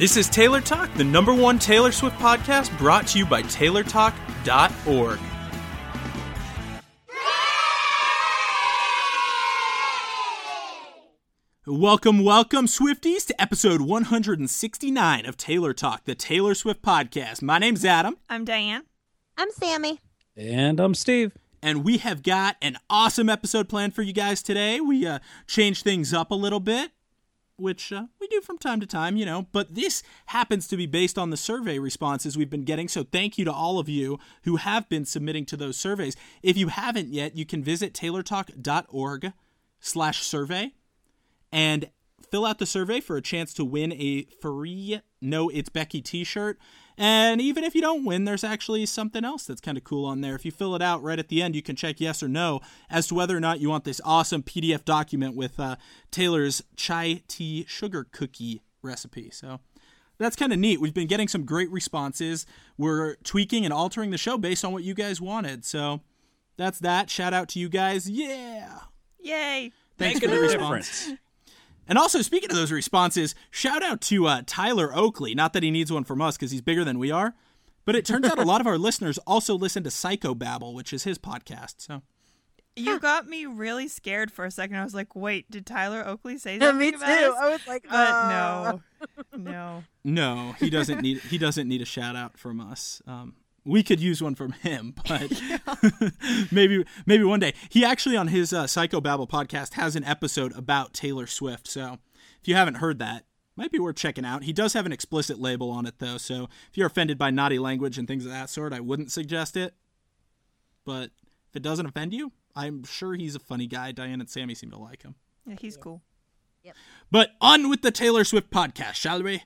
This is Taylor Talk, the number one Taylor Swift podcast brought to you by TaylorTalk.org. Welcome, welcome, Swifties, to episode 169 of Taylor Talk, the Taylor Swift podcast. My name's Adam, I'm Diane. I'm Sammy. And I'm Steve. and we have got an awesome episode planned for you guys today. We uh, changed things up a little bit, which uh, we do from time to time, you know, but this happens to be based on the survey responses we've been getting. So thank you to all of you who have been submitting to those surveys. If you haven't yet, you can visit taylortalk.org slash survey and fill out the survey for a chance to win a free No It's Becky t shirt. And even if you don't win, there's actually something else that's kind of cool on there. If you fill it out right at the end, you can check yes or no as to whether or not you want this awesome PDF document with uh, Taylor's chai tea sugar cookie recipe. So that's kind of neat. We've been getting some great responses. We're tweaking and altering the show based on what you guys wanted. So that's that. Shout out to you guys. Yeah. Yay! Thanks Making for the response. difference. And also, speaking of those responses, shout out to uh, Tyler Oakley. Not that he needs one from us because he's bigger than we are, but it turns out a lot of our listeners also listen to Psycho Babble, which is his podcast. So You got me really scared for a second. I was like, wait, did Tyler Oakley say Yeah, me too. about us? I was like, But uh, no. No. no, he doesn't need he doesn't need a shout out from us. Um, we could use one from him, but maybe maybe one day. He actually on his uh, Psycho Babble podcast has an episode about Taylor Swift. So if you haven't heard that, might be worth checking out. He does have an explicit label on it though, so if you're offended by naughty language and things of that sort, I wouldn't suggest it. But if it doesn't offend you, I'm sure he's a funny guy. Diane and Sammy seem to like him. Yeah, he's cool. But on with the Taylor Swift podcast, shall we?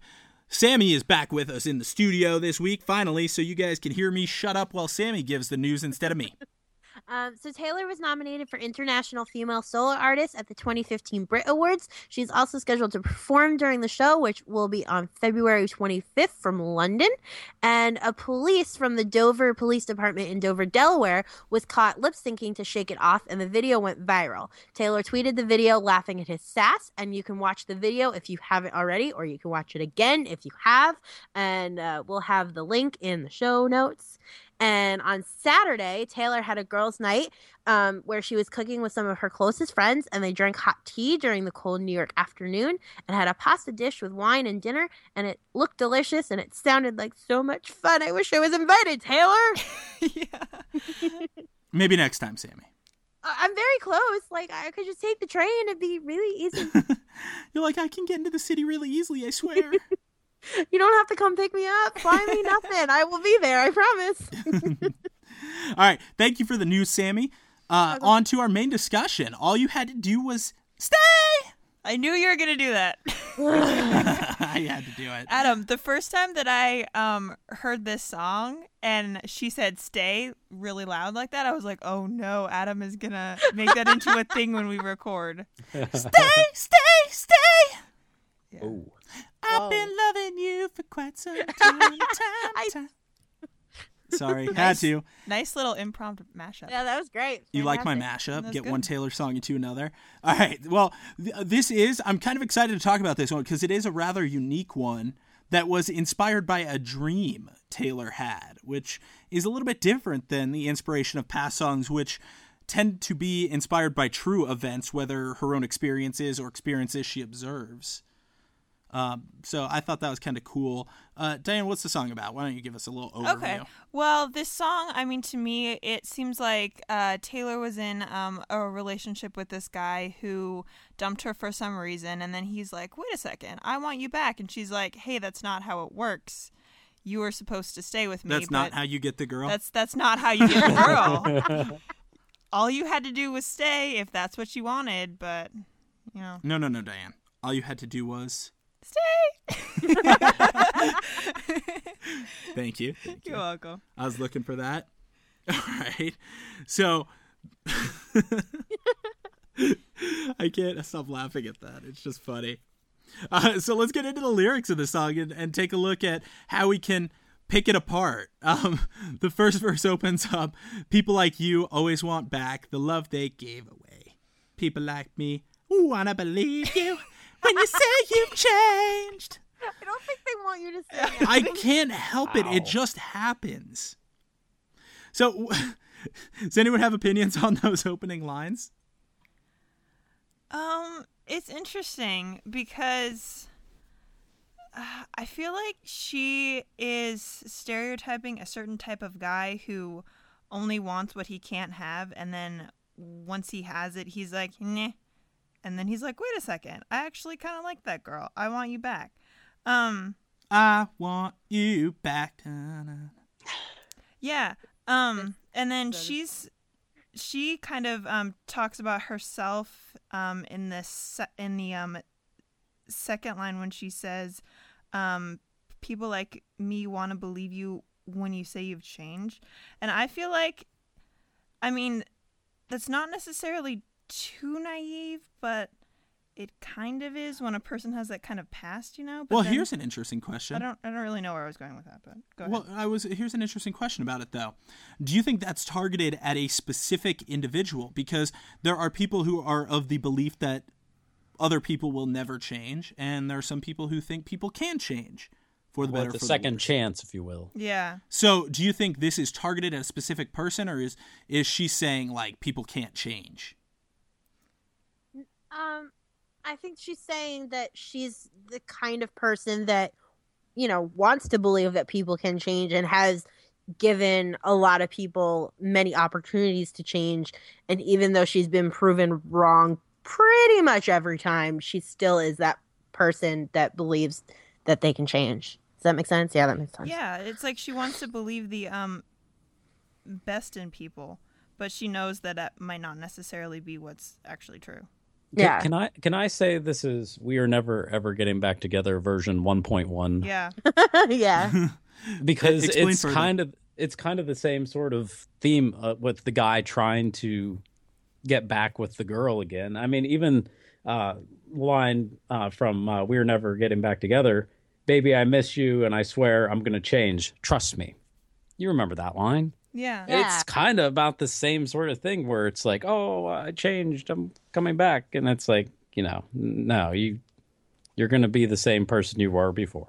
Sammy is back with us in the studio this week, finally, so you guys can hear me shut up while Sammy gives the news instead of me. Um, so Taylor was nominated for International Female Solo Artist at the 2015 Brit Awards. She's also scheduled to perform during the show, which will be on February 25th from London. And a police from the Dover Police Department in Dover, Delaware, was caught lip syncing to "Shake It Off," and the video went viral. Taylor tweeted the video, laughing at his sass, and you can watch the video if you haven't already, or you can watch it again if you have. And uh, we'll have the link in the show notes. And on Saturday, Taylor had a girls' night um, where she was cooking with some of her closest friends, and they drank hot tea during the cold New York afternoon and had a pasta dish with wine and dinner. And it looked delicious and it sounded like so much fun. I wish I was invited, Taylor. yeah. Maybe next time, Sammy. I- I'm very close. Like, I could just take the train. It'd be really easy. You're like, I can get into the city really easily, I swear. you don't have to come pick me up. Fly me nothing. I will be there. I promise. All right, thank you for the news, Sammy. Uh, on to our main discussion. All you had to do was stay. I knew you were gonna do that. I had to do it. Adam, the first time that I um heard this song and she said stay really loud like that, I was like, oh no, Adam is gonna make that into a thing when we record. Stay, stay, stay. Oh. I've been loving you for quite some time. time, time. Sorry, had to. Nice little impromptu mashup. yeah, that was great. You like my mashup? Get good. one Taylor song into another. All right. Well, th- this is. I'm kind of excited to talk about this one because it is a rather unique one that was inspired by a dream Taylor had, which is a little bit different than the inspiration of past songs, which tend to be inspired by true events, whether her own experiences or experiences she observes. Um, so I thought that was kind of cool. Uh, Diane, what's the song about? Why don't you give us a little overview? Okay. Well, this song, I mean, to me, it seems like uh, Taylor was in um, a relationship with this guy who dumped her for some reason. And then he's like, wait a second, I want you back. And she's like, hey, that's not how it works. You were supposed to stay with me. That's not but how you get the girl. That's, that's not how you get the girl. All you had to do was stay if that's what you wanted. But, you know, No, no, no, Diane. All you had to do was. Stay. Thank you. Thank you. You're welcome. I was looking for that. All right. So I can't stop laughing at that. It's just funny. Uh, so let's get into the lyrics of the song and, and take a look at how we can pick it apart. Um, the first verse opens up People like you always want back the love they gave away. People like me wanna believe you when you say you've changed. I don't think they want you to say it. I can't help it. It just happens. So, does anyone have opinions on those opening lines? Um, it's interesting because uh, I feel like she is stereotyping a certain type of guy who only wants what he can't have, and then once he has it, he's like, nah. And then he's like, wait a second, I actually kind of like that girl. I want you back. Um, I want you back. Yeah. Um and then she's she kind of um talks about herself um in this se- in the um second line when she says um people like me want to believe you when you say you've changed. And I feel like I mean that's not necessarily too naive, but it kind of is when a person has that kind of past, you know? But Well, then- here's an interesting question. I question. don't I don't really know where I was going with that, but go ahead. Well, I was here's an interesting question about it though. Do you think that's targeted at a specific individual because there are people who are of the belief that other people will never change and there are some people who think people can change for the Well, better it's for a second the worse. chance, if you will. yeah. So, do you think this is targeted at a specific person or is is she saying like people can't change? Um, I think she's saying that she's the kind of person that, you know, wants to believe that people can change and has given a lot of people many opportunities to change. And even though she's been proven wrong pretty much every time, she still is that person that believes that they can change. Does that make sense? Yeah, that makes sense. Yeah, it's like she wants to believe the um best in people, but she knows that that might not necessarily be what's actually true. Can- Yeah. Can I can I say this is we are never ever getting back together version 1.1 Yeah. yeah. because Explain it's further. kind of it's kind of the same sort of theme uh, with the guy trying to get back with the girl again. I mean, even uh, line uh, from uh, "We're never getting back together." Baby, I miss you, and I swear I'm gonna change. Trust me. You remember that line? Yeah. Yeah. It's kind of about the same sort of thing where it's like, "Oh, I changed. I'm coming back," and it's like, you know, no, you you're gonna be the same person you were before.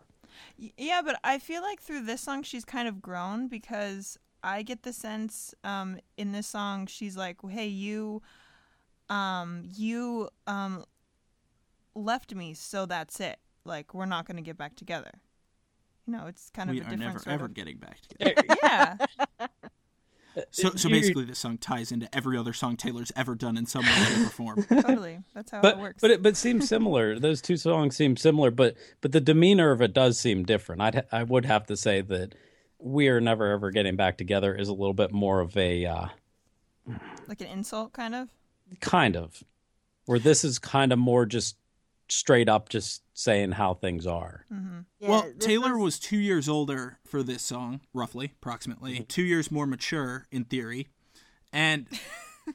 Yeah, but I feel like through this song she's kind of grown because I get the sense um in this song she's like, "Hey, you um you um left me, so that's it. Like we're not going to get back together." You know, it's kind of we a are different never sort ever of getting back together. Yeah. So, so basically, this song ties into every other song Taylor's ever done in some way, shape, or form. totally. That's how but it works. but it but seems similar. Those two songs seem similar, but but the demeanor of it does seem different. I'd I would have to say that we are never ever getting back together is a little bit more of a uh, like an insult kind of. kind of where this is kind of more just straight up just saying how things are. Yeah, well, Taylor was- was two years older for this song, roughly, approximately. Two years more mature in theory. And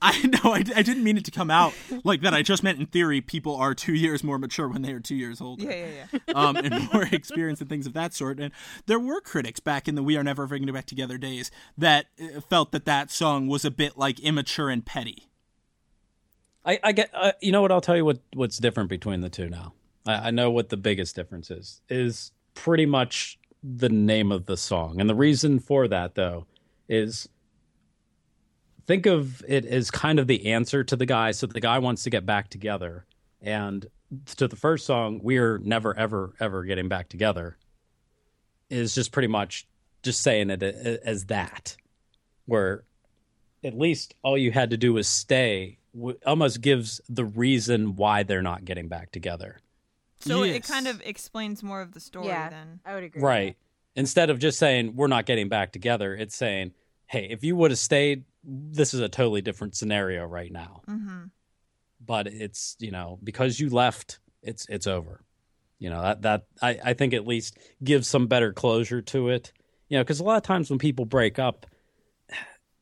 I know I, I didn't mean it to come out like that. I just meant in theory, people are two years more mature when they are two years older. Yeah, yeah, yeah. um, and more experienced and things of that sort. And there were critics back in the "We Are Never Ever Getting Back Together" days that uh, felt that that song was a bit like immature and petty. I, I get uh, you know what I'll tell you what what's different between the two now. I, I know what the biggest difference is is pretty much the name of the song, and the reason for that though is think of it as kind of the answer to the guy. So the guy wants to get back together, and to the first song, "We're never ever ever getting back together," is just pretty much just saying it as that, where at least all you had to do was stay w- almost gives the reason why they're not getting back together So it kind of explains more of the story Yeah. then. I would agree. right instead of just saying we're not getting back together it's saying hey if you would have stayed this is a totally different scenario right now Mm-hmm. but it's you know because you left it's it's over you know that that i i think at least gives some better closure to it you know because a lot of times when people break up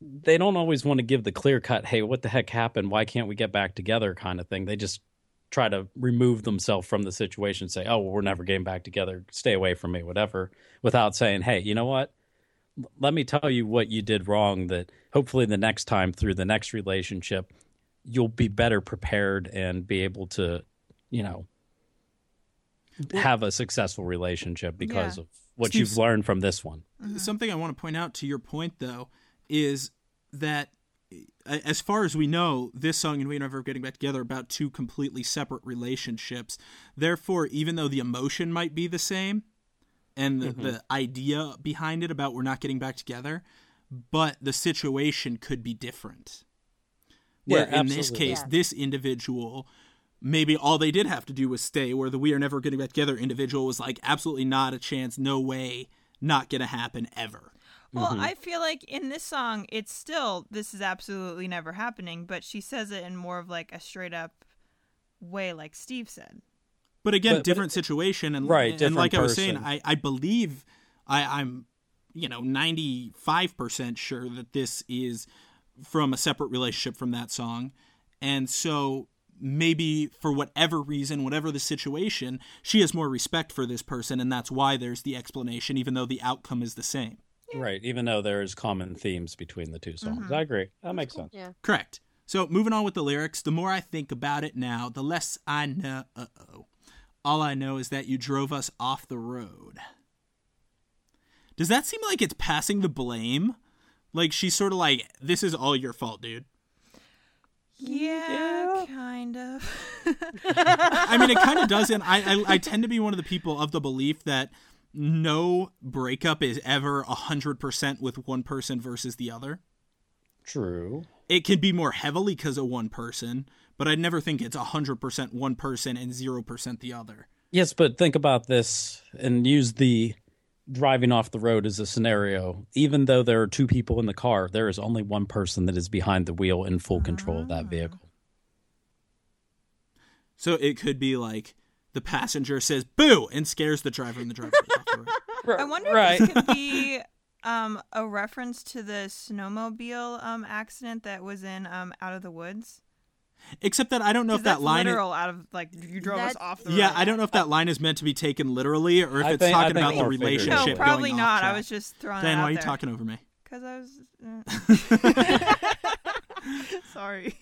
they don't always want to give the clear cut hey what the heck happened? Why can't we get back together? kind of thing. They just try to remove themselves from the situation say oh well, we're never getting back together. Stay away from me whatever without saying hey you know what? Let me tell you what you did wrong that hopefully the next time through the next relationship you'll be better prepared and be able to you know have a successful relationship because Yeah. of what Steve- you've learned from this one. Mm-hmm. Something I want to point out to your point, though, is that as far as we know, this song and We Are Never Getting Back Together about two completely separate relationships. Therefore, even though the emotion might be the same and the, mm-hmm. the idea behind it about we're not getting back together, but the situation could be different. Where Yeah, in this case, Yeah. this individual, maybe all they did have to do was stay, where the We Are Never Getting Back Together individual was like, absolutely not a chance, no way, not gonna happen ever. Well, Mm-hmm. I feel like in this song, it's still this is absolutely never happening, but she says it in more of like a straight up way, like Steve said. But again, But- but different situation, and Right, and different like I was saying. I I believe I, I'm, you know, ninety five percent sure that this is from a separate relationship from that song, and so maybe for whatever reason, whatever the situation, she has more respect for this person, and that's why there's the explanation, even though the outcome is the same. Right, even though there's common themes between the two songs. I agree. That makes sense. Yeah. Correct. So moving on with the lyrics, the more I think about it now, the less I know. Uh oh. All I know is that you drove us off the road. Does that seem like it's passing the blame? Like she's sort of like, this is all your fault, dude. Yeah, kind of. I mean, it kind of doesn't. I, I I tend to be one of the people of the belief that no breakup is ever hundred percent with one person versus the other. True. it can be more heavily because of one person, but I never think it's 100% one person and 0% the other. Yes, but think about this and use the driving off the road as a scenario. Even though there are two people in the car, there is only one person that is behind the wheel in full control of that ah. vehicle. So it could be like the passenger says boo and scares the driver and the driver goes off the road. I wonder if this could be um, a reference to the snowmobile um, accident that was in um, Out of the Woods. Except that I don't know 'Cause if that line literal out of like you drove us off the Yeah, road. I don't know if that line is meant to be taken literally or if I it's think- talking about the relationship No, probably going off not. I was just throwing Dan, it out why are you there. talking over me? Because I was. uh, Sorry.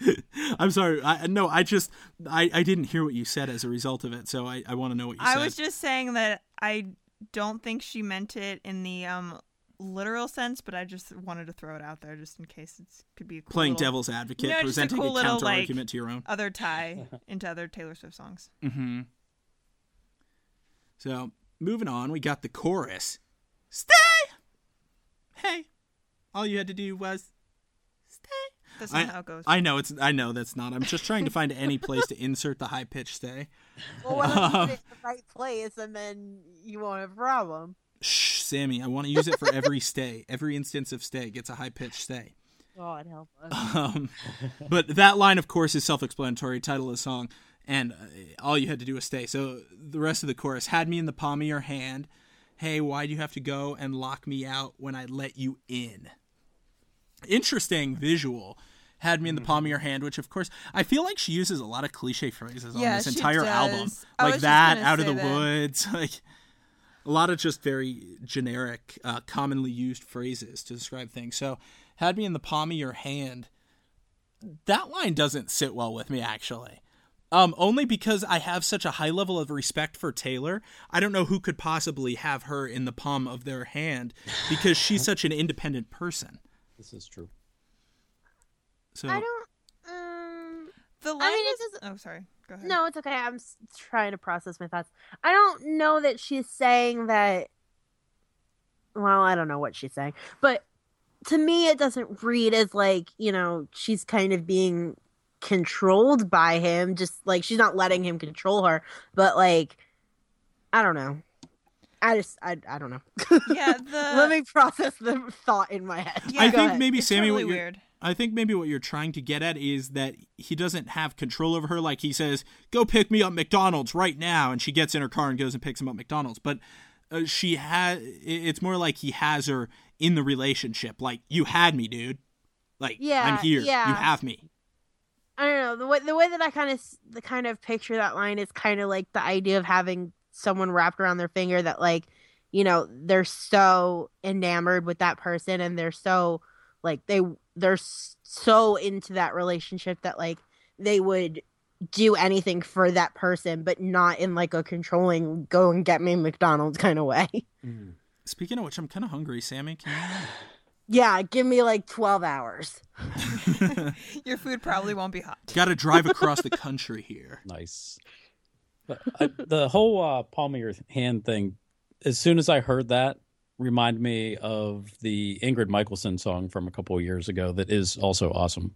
I'm sorry. I no, I just I, I didn't hear what you said as a result of it, so I, I want to know what you I said. I was just saying that I don't think she meant it in the um literal sense, but I just wanted to throw it out there just in case it could be a cool Playing little devil's advocate, No, just a cool a little, counter like- argument to your own. other tie into other Taylor Swift songs. Mm-hmm. So moving on, we got the chorus. Stay. Hey, all you had to do was stay. That's I, how it goes. I know it's. I know that's not. I'm just trying to find any place to insert the high pitch stay. Well, what Um, put it in the right place and then you won't have a problem? Shh, Sammy. I want to use it for every stay. Every instance of stay gets a high pitch stay. God help us. Um, but that line, of course, is self-explanatory. Title of the song, and uh, all you had to do was stay. So the rest of the chorus had me in the palm of your hand. Hey, why do you have to go and lock me out when I let you in? Interesting visual. Had me in the palm of your hand, which of course I feel like she uses a lot of cliche phrases on Yeah, this entire does. album, like that, out of the that. woods, like a lot of just very generic, uh, commonly used phrases to describe things. So, had me in the palm of your hand. That line doesn't sit well with me, actually. Um, only because I have such a high level of respect for Taylor. I don't know who could possibly have her in the palm of their hand because she's such an independent person. This is true. So I don't. Um, the line mean, it is. doesn't- Oh, sorry. Go ahead. no, it's okay. I'm trying to process my thoughts. I don't know that she's saying that. Well, I don't know what she's saying, but to me, it doesn't read as like you know she's kind of being controlled by him. Just like she's not letting him control her, but like I don't know. I just I I don't know. Yeah, the. Let me process the thought in my head. Yeah, I think ahead. maybe it's Sammy, totally what you're, weird. I think maybe what you're trying to get at is that he doesn't have control over her. Like he says, "Go pick me up McDonald's right now," and she gets in her car and goes and picks him up McDonald's. But uh, she has. It's more like he has her in the relationship. Like you had me, dude. Like Yeah, I'm here. yeah. You have me. I don't know the way the way that I kind of the kind of picture that line is kind of like the idea of having someone wrapped around their finger that like you know they're so enamored with that person and they're so like they they're so into that relationship that like they would do anything for that person, but not in like a controlling go and get me McDonald's kind of way. Mm. Speaking of which, I'm kind of hungry, Sammy. Can yeah, give me like 12 hours. Your food probably won't be hot. Got to drive across the country here. Nice. But I, the whole uh, palm of your hand thing, as soon as I heard that, reminded me of the Ingrid Michaelson song from a couple of years ago that is also awesome.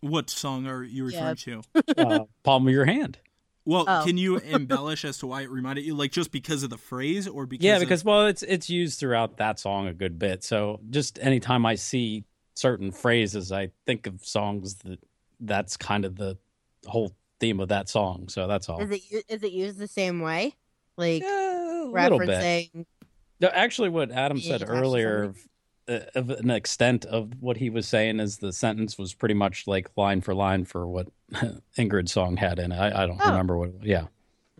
What song are you referring to? Uh, palm of your hand. Well, Oh. can you embellish as to why it reminded you? Like just because of the phrase, or because Yeah, of- because well, it's it's used throughout that song a good bit. So just anytime I see certain phrases, I think of songs that that's kind of the whole theme of that song. So that's all. Is it it used the same way? Like Yeah, a little bit. referencing No, actually, what Adam said earlier, of, uh, of an extent of what he was saying is the sentence was pretty much like line for line for what Ingrid's song had in it. I, I don't Oh. remember what. Yeah,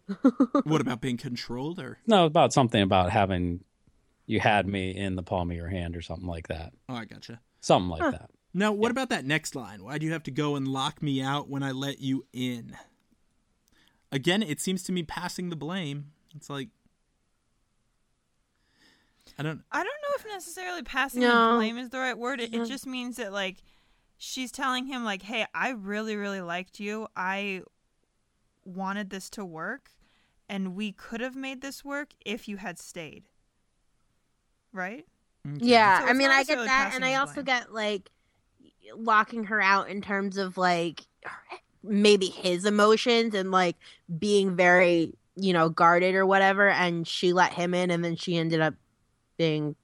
what about being controlled or? no, about something about having you had me in the palm of your hand or something like that. Oh, I gotcha. Something like that. Now, what about that next line? Why do you have to go and lock me out when I let you in? Again, it seems to me passing the blame. It's like I don't. I don't know if necessarily passing No. the blame is the right word. It, No. it just means that like she's telling him like, "Hey, I really really liked you. I wanted this to work, and we could have made this work if you had stayed." Right? okay. Yeah, So I mean, I get that, and I also blame. get like locking her out in terms of like maybe his emotions and like being very you know guarded or whatever, and she let him in, and then she ended up being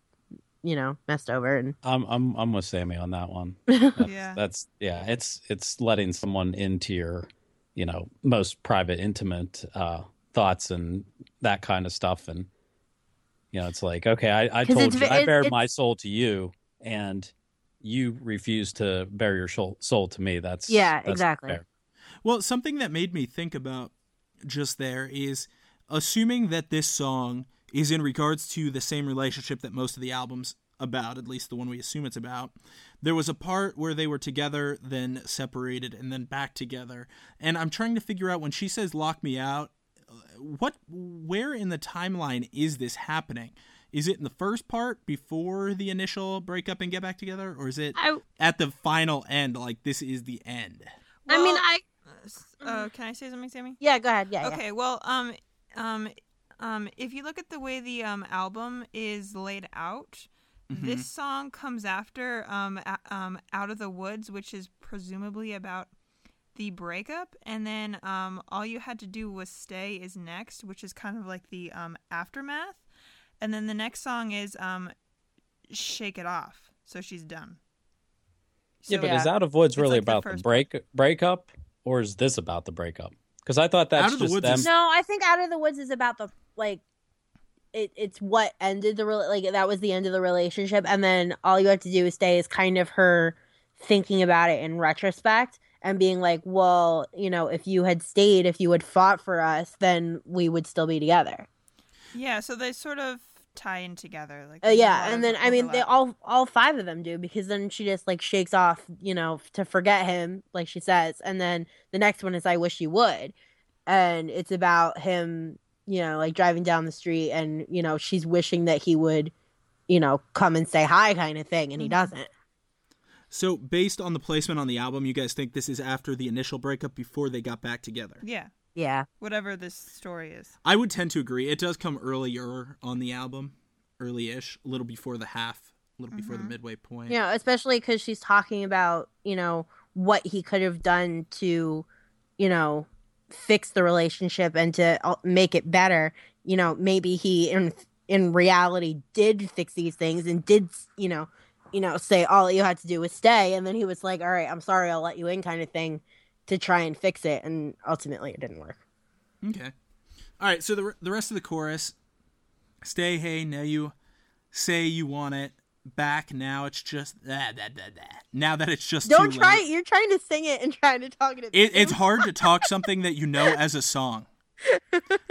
you know messed over and I'm I'm I'm with Sammy on that one. That's, Yeah. that's yeah. It's it's letting someone into your, you know, most private, intimate uh, thoughts and that kind of stuff, and you know, it's like okay, I, I 'Cause told you, I it- bared my soul to you, and you refuse to bear your soul, soul to me. That's Yeah, that's exactly. fair. Well, something that made me think about just there is assuming that this song is in regards to the same relationship that most of the albums about, at least the one we assume it's about. There was a part where they were together, then separated, and then back together. And I'm trying to figure out when she says "lock me out," uh, what, where in the timeline is this happening? Is it in the first part before the initial breakup and get back together, or is it I at the final end? Like this is the end. I mean I uh, can I say something, Sammy? yeah go ahead yeah yeah. Okay, well, um, um, um, if you look at the way the um album is laid out, Mm-hmm. this song comes after um, a- um, "Out of the Woods," which is presumably about the breakup, and then um, all you had to do was stay is next, which is kind of like the um aftermath, and then the next song is um, "Shake It Off," so she's done. Yeah, So- but is Out of Woods It's really like about the first break breakup, or is this about the breakup? Because I thought that's Out of the just Woods them. is- No, I think Out of the Woods is about the like it it's what ended the rela- like that was the end of the relationship and then all you have to do is stay is kind of her thinking about it in retrospect and being like, "Well, you know, if you had stayed, if you had fought for us, then we would still be together." Yeah, so they sort of tie in together. Like Uh, yeah, and of then I mean they all all five of them do because then she just like shakes off, you know, to forget him, like she says, and then the next one is I wish you would, and it's about him, you know, like driving down the street and you know she's wishing that he would, you know, come and say hi kind of thing, and he Mhm. doesn't. So, based on the placement on the album, you guys think this is after the initial breakup before they got back together? Yeah, Yeah, whatever this story is. I would tend to agree. It does come earlier on the album, early-ish, a little before the half, a little before the Mhm. midway point. you know, especially because she's talking about you know what he could have done to, you know, fix the relationship and to make it better. You know, maybe he in in reality did fix these things and did you know, you know, say all you had to do was stay, and then he was like, "All right, I'm sorry, I'll let you in," kind of thing, to try and fix it, and ultimately it didn't work. Okay. All right. So the the rest of the chorus, stay, hey, now you say you want it back. Now it's just ah, that that that. Now that it's just Don't too try. late. You're trying to sing it and trying to talk it. at It, it's hard to talk something that you know as a song.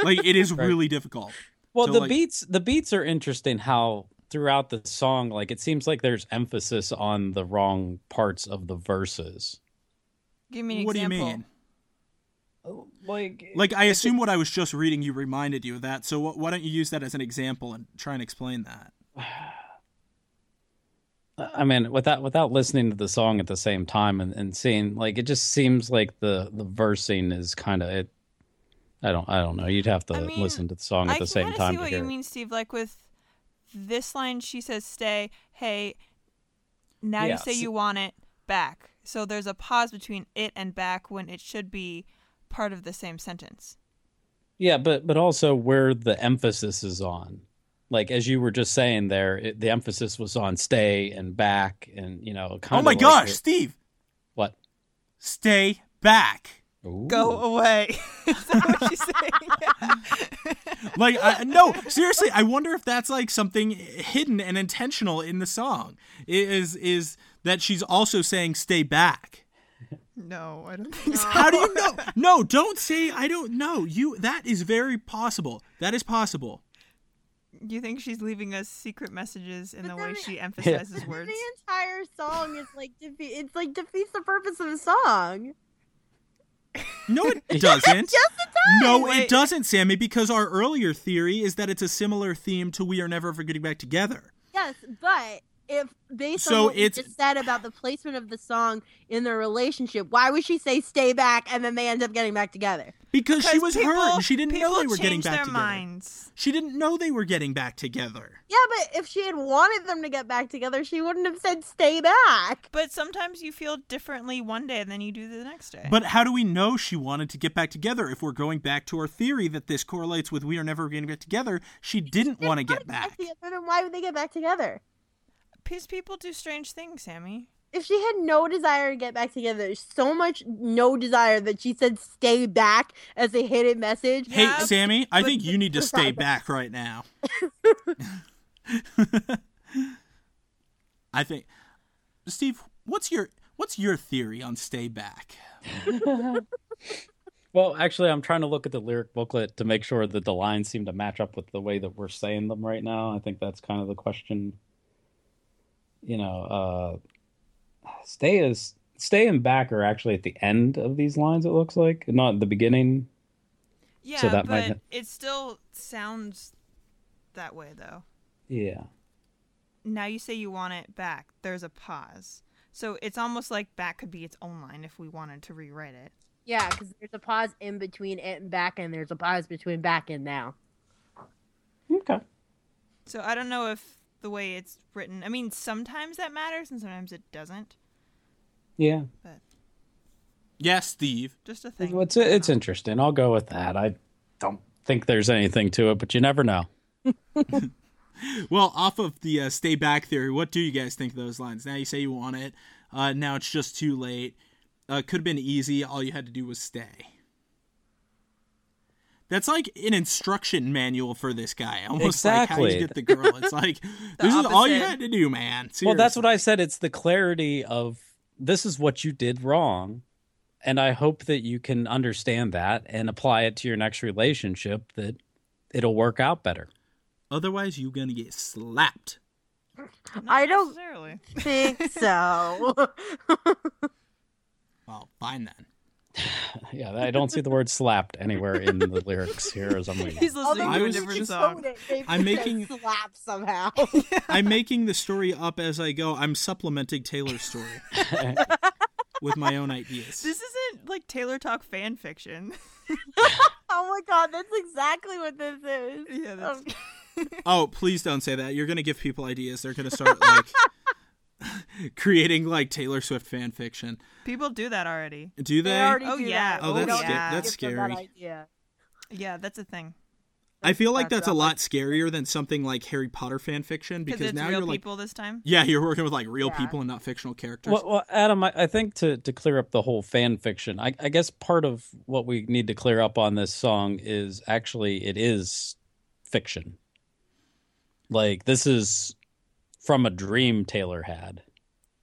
Like it is Right. really difficult. Well, So, the like- beats the beats are interesting. How throughout the song, like it seems like there's emphasis on the wrong parts of the verses. Give me an What do you mean? Oh, like Like I assume what I was just reading you reminded you of that. So wh- why don't you use that as an example and try and explain that? I mean, without without listening to the song at the same time and, and seeing like it just seems like the the versing is kind of it. I don't I don't know. You'd have to I mean, listen to the song at I the can same kinda time see to what hear. you it. mean, Steve. Like with this line, she says, "Stay." Hey, now Yeah, you say s- you want it back. So there's a pause between it and back when it should be part of the same sentence. Yeah, but but also where the emphasis is on. Like as you were just saying there, it, the emphasis was on stay and back, and you know. Oh kind oh my like gosh, it- Steve, what? stay back. Go away. Is that what she's saying? Like I, no, seriously, I wonder if that's like something hidden and intentional in the song. Is is that she's also saying stay back? no, I don't think so. How do you know? No, don't say I don't know. You that is very possible. That is possible. Do you think she's leaving us secret messages in But the way then- she emphasizes The words? The entire song is like defe- it's like defeats the purpose of the song. No, it doesn't. Yes, it does. No, it doesn't, Sammy, because our earlier theory is that it's a similar theme to We Are Never Ever Getting Back Together. Yes, but if based So on what it's- we just said about the placement of the song in their relationship, why would she say "stay back" and then they end up getting back together? Because she was people- hurt and she didn't know they were getting back their together. minds. She didn't know they were getting back together. Yeah, but if she had wanted them to get back together, she wouldn't have said "stay back." But sometimes you feel differently one day than you do the next day. But how do we know she wanted to get back together if we're going back to our theory that this correlates with We Are Never Getting Back Together? She didn't want to get wanted back. together, then why would they get back together? Because people do strange things, Sammy. If she had no desire to get back together, so much no desire that she said "stay back" as a hidden message. Hey, Yeah, Sammy, I but- think you need to stay back right now. I think Steve, what's your what's your theory on stay back? Well, actually, I'm trying to look at the lyric booklet to make sure that the lines seem to match up with the way that we're saying them right now. I think that's kind of the question. You know, uh, stay is stay and back are actually at the end of these lines. It looks like not the beginning. Yeah, that but might- it still sounds that way though. Yeah. Now you say you want it back. There's a pause. So it's almost like back could be its own line if we wanted to rewrite it. Yeah, because there's a pause in between it and back, and there's a pause between back and now. Okay. So I don't know if the way it's written. I mean, sometimes that matters and sometimes it doesn't. Yeah. But Yes, Steve. just a thing. Well, it's it's interesting. I'll go with that. I don't think there's anything to it, but you never know. Well, off of the uh, stay back theory, what do you guys think of those lines? Now you say you want it. Uh, now it's just too late. Uh, could have been easy. All you had to do was stay. That's like an instruction manual for this guy. Almost like how you get the girl. It's like this is all you had to do, man. Well, that's what I said. It's the clarity of this is what you did wrong. And I hope that you can understand that and apply it to your next relationship that it'll work out better. Otherwise, you're gonna get slapped. Not I don't- necessarily. Think so. Well, fine then. Yeah, I don't see the word slapped anywhere in the lyrics here as I'm reading. He's listening I to a was- different song. I'm making- slap somehow. I'm making the story up as I go. I'm supplementing Taylor's story with my own ideas. This isn't like Taylor Talk fan fiction. oh my god, that's exactly what this is. yeah, that's Oh, please don't say that. You're gonna give people ideas. They're gonna start like creating like Taylor Swift fan fiction. people do that already. Do they? They already Oh, do yeah. that. Oh, oh that's don't sca- that's give them that scary. idea. Yeah, that's a thing. I feel like That's that's a lot scarier than something like Harry Potter fan fiction Because because it's now real you're like, people this time. yeah, you're working with like real Yeah. people and not fictional characters. Well, well Adam, I, I think to, to clear up the whole fan fiction, I, I guess part of what we need to clear up on this song is actually it is fiction. Like this is from a dream Taylor had.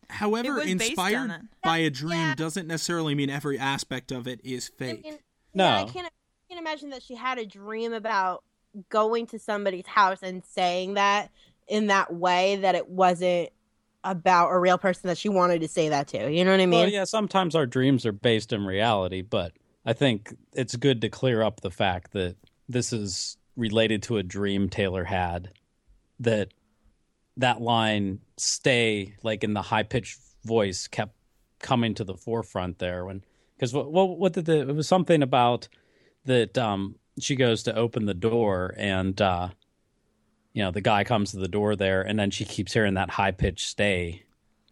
However, It was based on inspired by a dream Yeah. doesn't necessarily mean every aspect of it is I fake. mean, No. yeah, I can't, I can't imagine that she had a dream about going to somebody's house and saying that in that way that it wasn't about a real person that she wanted to say that to. You know what I mean? well, yeah, sometimes our dreams are based in reality, but I think it's good to clear up the fact that this is related to a dream Taylor had. That that line "stay" like in the high pitched voice kept coming to the forefront there when because what, what what did the it was something about that um she goes to open the door and uh you know the guy comes to the door there and then she keeps hearing that high pitched stay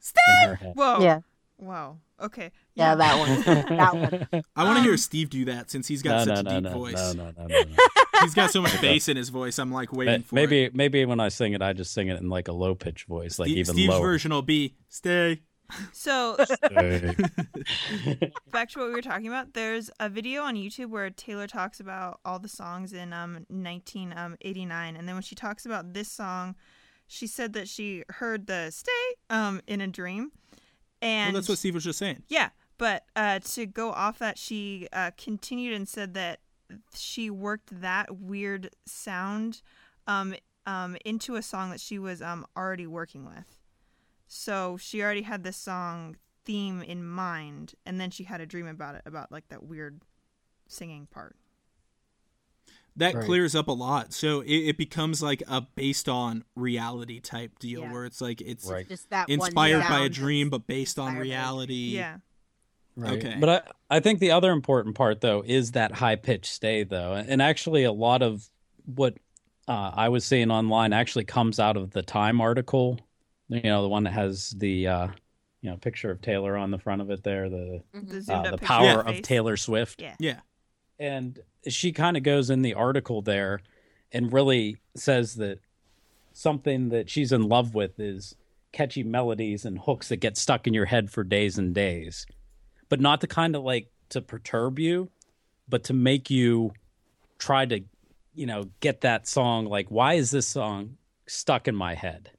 in her head. Whoa. Yeah. Wow. Okay. Yeah, that one. that one. I want to Um, hear Steve do that since he's got No, such no, a deep no, voice. no, no, no, no, no. He's got so much bass in his voice. I'm like waiting Ma- for maybe it. maybe when I sing it, I just sing it in like a low pitch voice, like Steve- even Steve's lower. version will be "Stay." So Hey. back to what we were talking about. There's a video on YouTube where Taylor talks about all the songs in um 1989, and then when she talks about this song, she said that she heard the "Stay" um in a dream, and Well, that's what Steve was just saying. yeah. But uh, to go off that, she uh, continued and said that she worked that weird sound um, um, into a song that she was um, already working with. So she already had this song theme in mind, and then she had a dream about it, about like that weird singing part. That Right. clears up a lot. So it, it becomes like a based on reality type deal Yeah. where it's like it's Right. Just that one inspired by a dream but based on Inspired by a dream. reality. Yeah. Right. Okay. But I, I think the other important part, though, is that high pitched stay, though. And actually, a lot of what uh, I was seeing online actually comes out of the Time article. You know, the one that has the uh, you know picture of Taylor on the front of it there, the The uh, the power her of. Taylor Swift. Yeah. Yeah. and she kind of goes in the article there and really says that something that she's in love with is catchy melodies and hooks that get stuck in your head for days and days but not to kind of like to perturb you but to make you try to you know get that song like why is this song stuck in my head?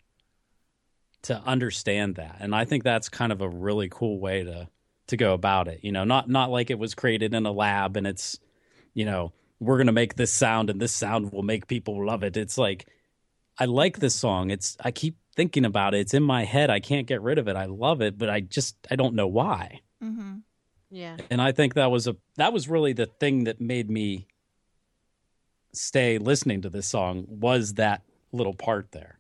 To understand that and i think that's kind of a really cool way to to go about it you know not not like it was created in a lab and it's you know we're going to make this sound and this sound will make people love it. It's like i like this song. It's i keep thinking about it. It's in my head. I can't get rid of it. I love it but i just i don't know why Mm-hmm. Yeah. and i think that was a that was really the thing that made me stay listening to this song was that little part there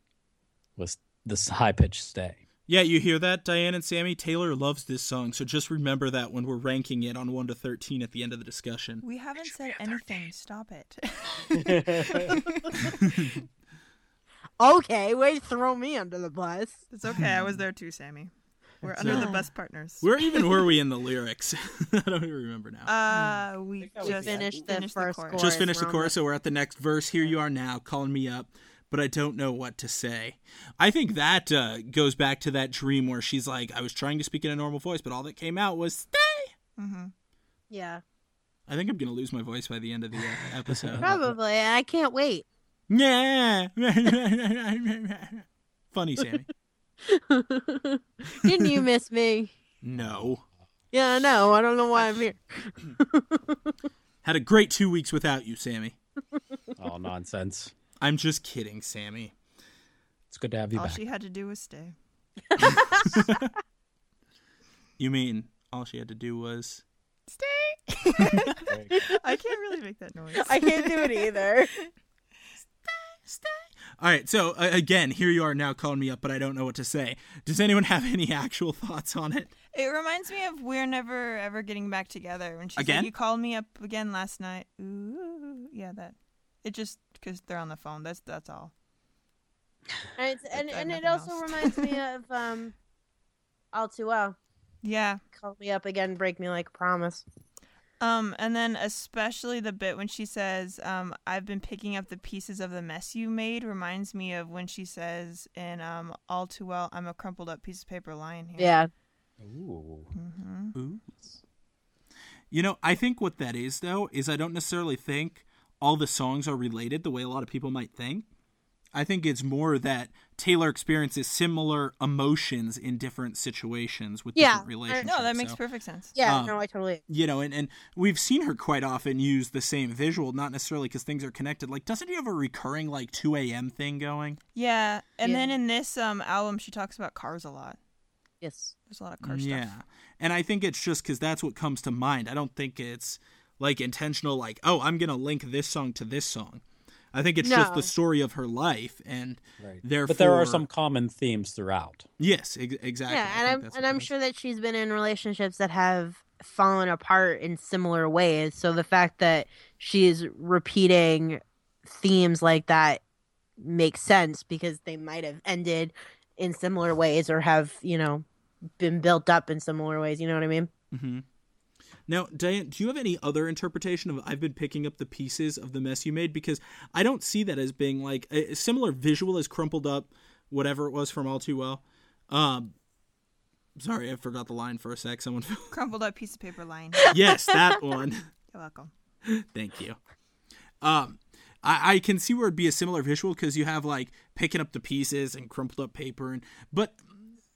was this high pitched stay Yeah, you hear that, Diane and Sammy? Taylor loves this song, so just remember that when we're ranking it on 1 to 13 at the end of the discussion. We haven't said anything. Stop it. Okay, way to throw me under the bus. it's okay. I was there too, Sammy. We're under the best partners. Where even were we in the lyrics? I don't even remember now. Uh, we that was just the. Finished the finished first chorus. chorus. just finished the we're on chorus, so we're at the next verse. Here you are now, calling me up, but I don't know what to say. I think that uh, goes back to that dream where she's like, I was trying to speak in a normal voice, but all that came out was stay. Mm-hmm. Yeah. I think I'm going to lose my voice by the end of the uh, episode. Probably. I can't wait. Yeah. Funny, Sammy. Didn't you miss me? No. Yeah, I know. I don't know why I'm here. Had a great two weeks without you, Sammy. All nonsense I'm just kidding, Sammy. it's good to have you All back she had to do was stay. You mean all she had to do was. Stay. I can't really make that noise. I can't do it either. All right, so uh, again, here you are now calling me up, but I don't know what to say. Does anyone have any actual thoughts on it? It reminds me of we're never ever getting back together. When she Again? like, "You called me up again last night." Ooh, yeah, that. It just because they're on the phone. That's that's all. And, it's, and, I and it also else. reminds me of um, All Too Well. Yeah. Call me up again, break me like a promise. Um, and then especially the bit when she says, um, "I've been picking up the pieces of the mess you made," reminds me of when she says in um, "All Too Well," "I'm a crumpled up piece of paper lying here." Yeah. Ooh. Mm-hmm. Ooh. You know, I think what that is, though, is I don't necessarily think all the songs are related the way a lot of people might think. I think it's more that Taylor experiences similar emotions in different situations with Yeah, different I- relationships. No, that makes So, perfect sense. Yeah, Um, no, I totally. you know, and, and we've seen her quite often use the same visual, not necessarily because things are connected. Like, doesn't he have a recurring, like, 2 a.m. thing going? Yeah, and Yeah. then in this um album, she talks about cars a lot. Yes. There's a lot of car yeah. stuff. Yeah, and I think it's just because that's what comes to mind. I don't think it's like intentional like oh i'm gonna link this song to this song i think it's just the story of her life and Right. therefore But there are some common themes throughout. yes ex- exactly Yeah, and I'm and I'm sure that she's been in relationships that have fallen apart in similar ways. So the fact that she's repeating themes like that makes sense because they might have ended in similar ways or have, you know, been built up in similar ways, you know what I mean? hmm Now, Diane, do you have any other interpretation of I've been picking up the pieces of the mess you made? Because I don't see that as being like a similar visual as crumpled up, whatever it was from All Too Well. Um, sorry, I forgot the line for a sec. Someone, Crumpled up piece of paper line. yes, that one. You're welcome. Thank you. Um, I, I can see where it'd be a similar visual because you have like picking up the pieces and crumpled up paper, and but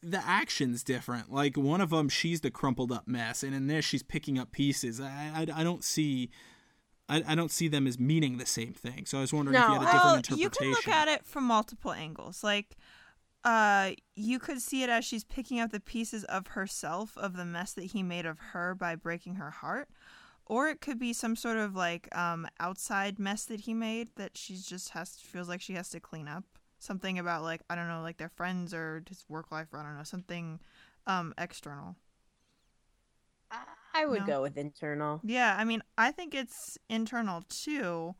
the action's different. Like one of them, she's the crumpled up mess, and in this, she's picking up pieces. I I, I don't see. I, I don't see them as meaning the same thing. So I was wondering if you had a different Well, interpretation. you can look at it from multiple angles. Like, uh, you could see it as she's picking up the pieces of herself, of the mess that he made of her by breaking her heart. Or it could be some sort of like um, outside mess that he made that she just has feels like she has to clean up. Something about like I don't know, like their friends or his work life or I don't know, something um, external. I would No. go with internal. Yeah, I mean, I think it's internal too.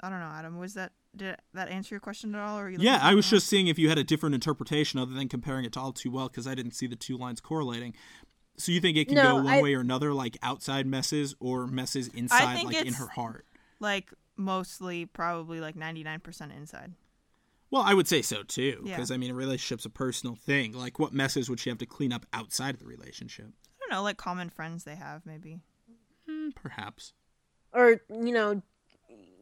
I don't know, Adam. Was that did that answer your question at all? Or you Yeah, I was something just seeing if you had a different interpretation other than comparing it to all too well because I didn't see the two lines correlating. So you think it can No, go one I- way or another, like outside messes or messes inside, like in her heart? like mostly probably like ninety nine percent inside. Well, I would say so too, Yeah. because I mean, a relationship's a personal thing. Like, what messes would she have to clean up outside of the relationship? I don't know, like common friends they have maybe. Hmm, perhaps. Or, you know,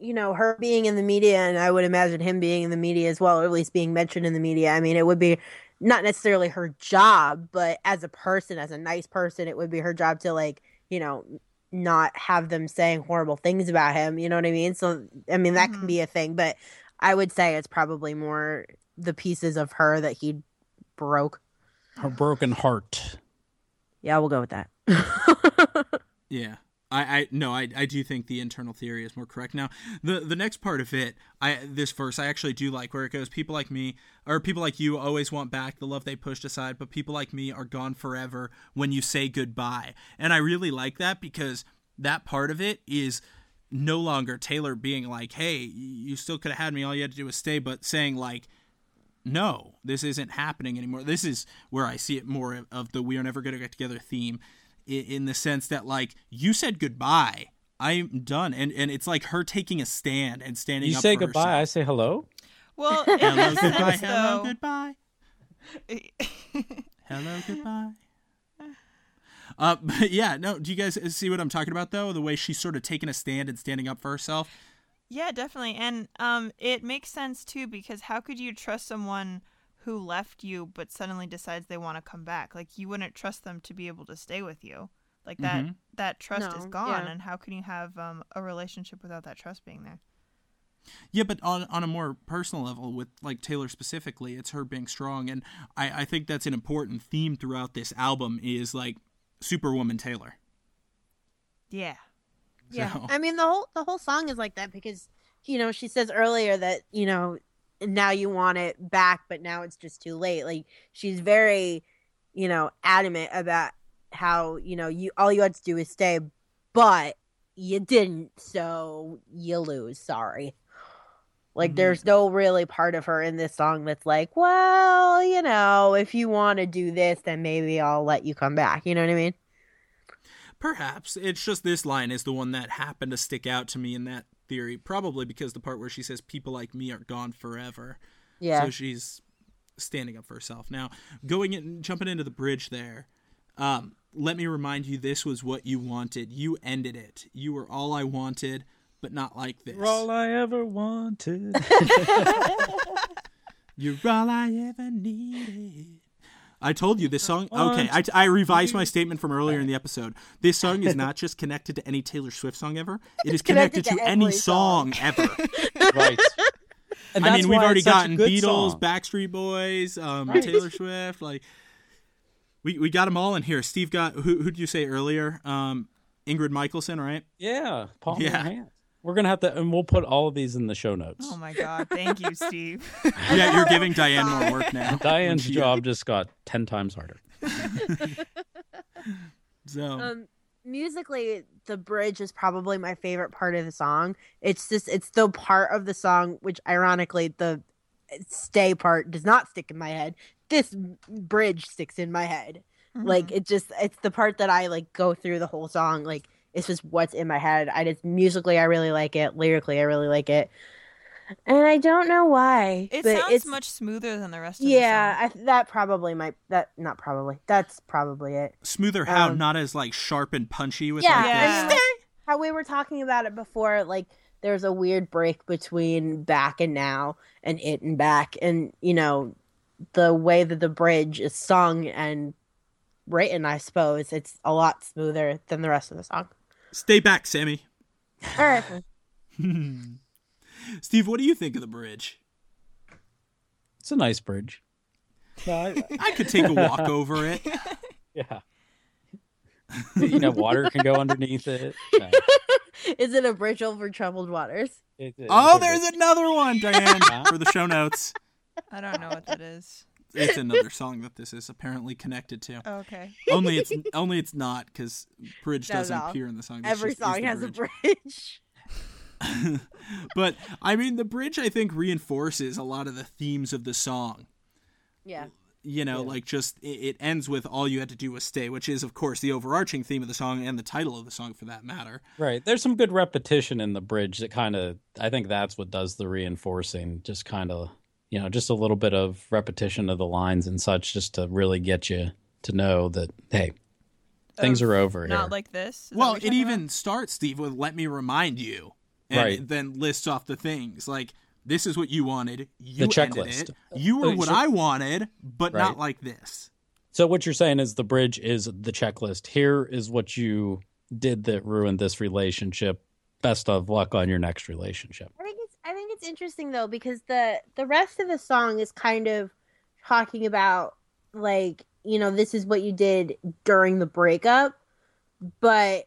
you know, her being in the media and I would imagine him being in the media as well, or at least being mentioned in the media. I mean, it would be not necessarily her job, but as a person, as a nice person, it would be her job to like, you know, not have them saying horrible things about him. You know what I mean? So, I mean, that can Mhm. be a thing, but I would say it's probably more the pieces of her that he broke. Her broken heart. Yeah, we'll go with that. Yeah. I, I no, I, I do think the internal theory is more correct. Now, the the next part of it, I this verse I actually do like where it goes, people like me or people like you always want back the love they pushed aside, but people like me are gone forever when you say goodbye. And I really like that because that part of it is no longer Taylor being like, "Hey, you still could have had me. All you had to do was stay," but saying like, "No, this isn't happening anymore." This is where I see it more of- of the "we are never going to get together" theme, in the sense that like you said goodbye. I'm done, and and it's like her taking a stand and standing. You up say for goodbye, I say hello. Well, Hello, goodbye. Hello, goodbye. Hello, goodbye. Uh, but yeah, no. Do you guys see what I'm talking about though? The way she's sort of taking a stand and standing up for herself. Yeah, definitely. And um it makes sense too because how could you trust someone who left you but suddenly decides they want to come back? Like you wouldn't trust them to be able to stay with you. Like that Mhm. that trust is gone yeah. and how can you have um a relationship without that trust being there? Yeah, but on on a more personal level, with like Taylor specifically, it's her being strong, and I I think that's an important theme throughout this album is like Superwoman Taylor. Yeah. Yeah, So- I mean the whole the whole song is like that because you know she says earlier that you know now you want it back, but now it's just too late. Like she's very you know adamant about how you know you all you had to do is stay, but you didn't, so you lose. Sorry. Like Mhm. there's no really part of her in this song that's like, well, you know, if you want to do this, then maybe I'll let you come back. You know what I mean? Perhaps it's just this line is the one that happened to stick out to me in that theory, probably because the part where she says people like me are gone forever. Yeah. So she's standing up for herself. Now, going in, jumping into the bridge there, um, let me remind you this was what you wanted. You ended it. You were all I wanted, but not like this. You're all I ever wanted. You're all I ever needed. I told you this song. Okay, I, I revised my statement from earlier in the episode. This song is not just connected to any Taylor Swift song ever. It is connected, connected to, to any song, song. ever. right. And I mean, we've already it's such a gotten Beatles, song. Backstreet Boys, um, Right. Taylor Swift. Like, we we got them all in here. Steve got who who did you say earlier? Um, Ingrid Michaelson, right? Yeah, Paul Yeah. yeah. Hand. We're gonna have to, and we'll put all of these in the show notes. Oh my god, thank you, Steve. Yeah, you're giving Diane more work now. Diane's job just got ten times harder. So Um, musically, the bridge is probably my favorite part of the song. It's just it's the part of the song which, ironically, the stay part does not stick in my head. This bridge sticks in my head. Like it just it's the part that I like go through the whole song. Like it's just what's in my head. I just musically I really like it. Lyrically I really like it. And I don't know why. it but sounds it's, much smoother than the rest of the song. Yeah, that probably might that not probably. That's probably it. smoother how um, not as like sharp and punchy with Yeah, like Yeah. the how we were talking about it before, like there's a weird break between back and now and it and back, and you know the way that the bridge is sung and written. I suppose it's a lot smoother than the rest of the song. Stay back, Sammy. All right, Steve, what do you think of the bridge? It's a nice bridge. No, I, I could take a walk over it. yeah. you know, water can go underneath it. No, is it a bridge over troubled waters? it- it- Oh, there's another one, Diane, for the show notes. I don't know what that is. It's another song that this is apparently connected to. Oh, okay. Only it's only it's not because bridge No, doesn't no. appear in the song. It's Every just- song has bridge. a bridge. but I mean, the bridge I think reinforces a lot of the themes of the song. Yeah. You know, Yeah. like just it, it ends with "All you had to do was stay," which is, of course, the overarching theme of the song and the title of the song, for that matter. Right. There's some good repetition in the bridge that kind of, I think that's what does the reinforcing. Just kind of, you know, just a little bit of repetition of the lines and such, just to really get you to know that, hey, things Of are over Not here. like this. Is well, it you're talking even starts, Steve, with "Let me remind you," and Right. then lists off the things like. This is what you wanted. You The ended checklist. it. You were Uh, what I wanted, but not like this. so what you're saying is the bridge is the checklist. Here is what you did that ruined this relationship. Best of luck on your next relationship. I think it's I think it's interesting though because the the rest of the song is kind of talking about like you know this is what you did during the breakup, but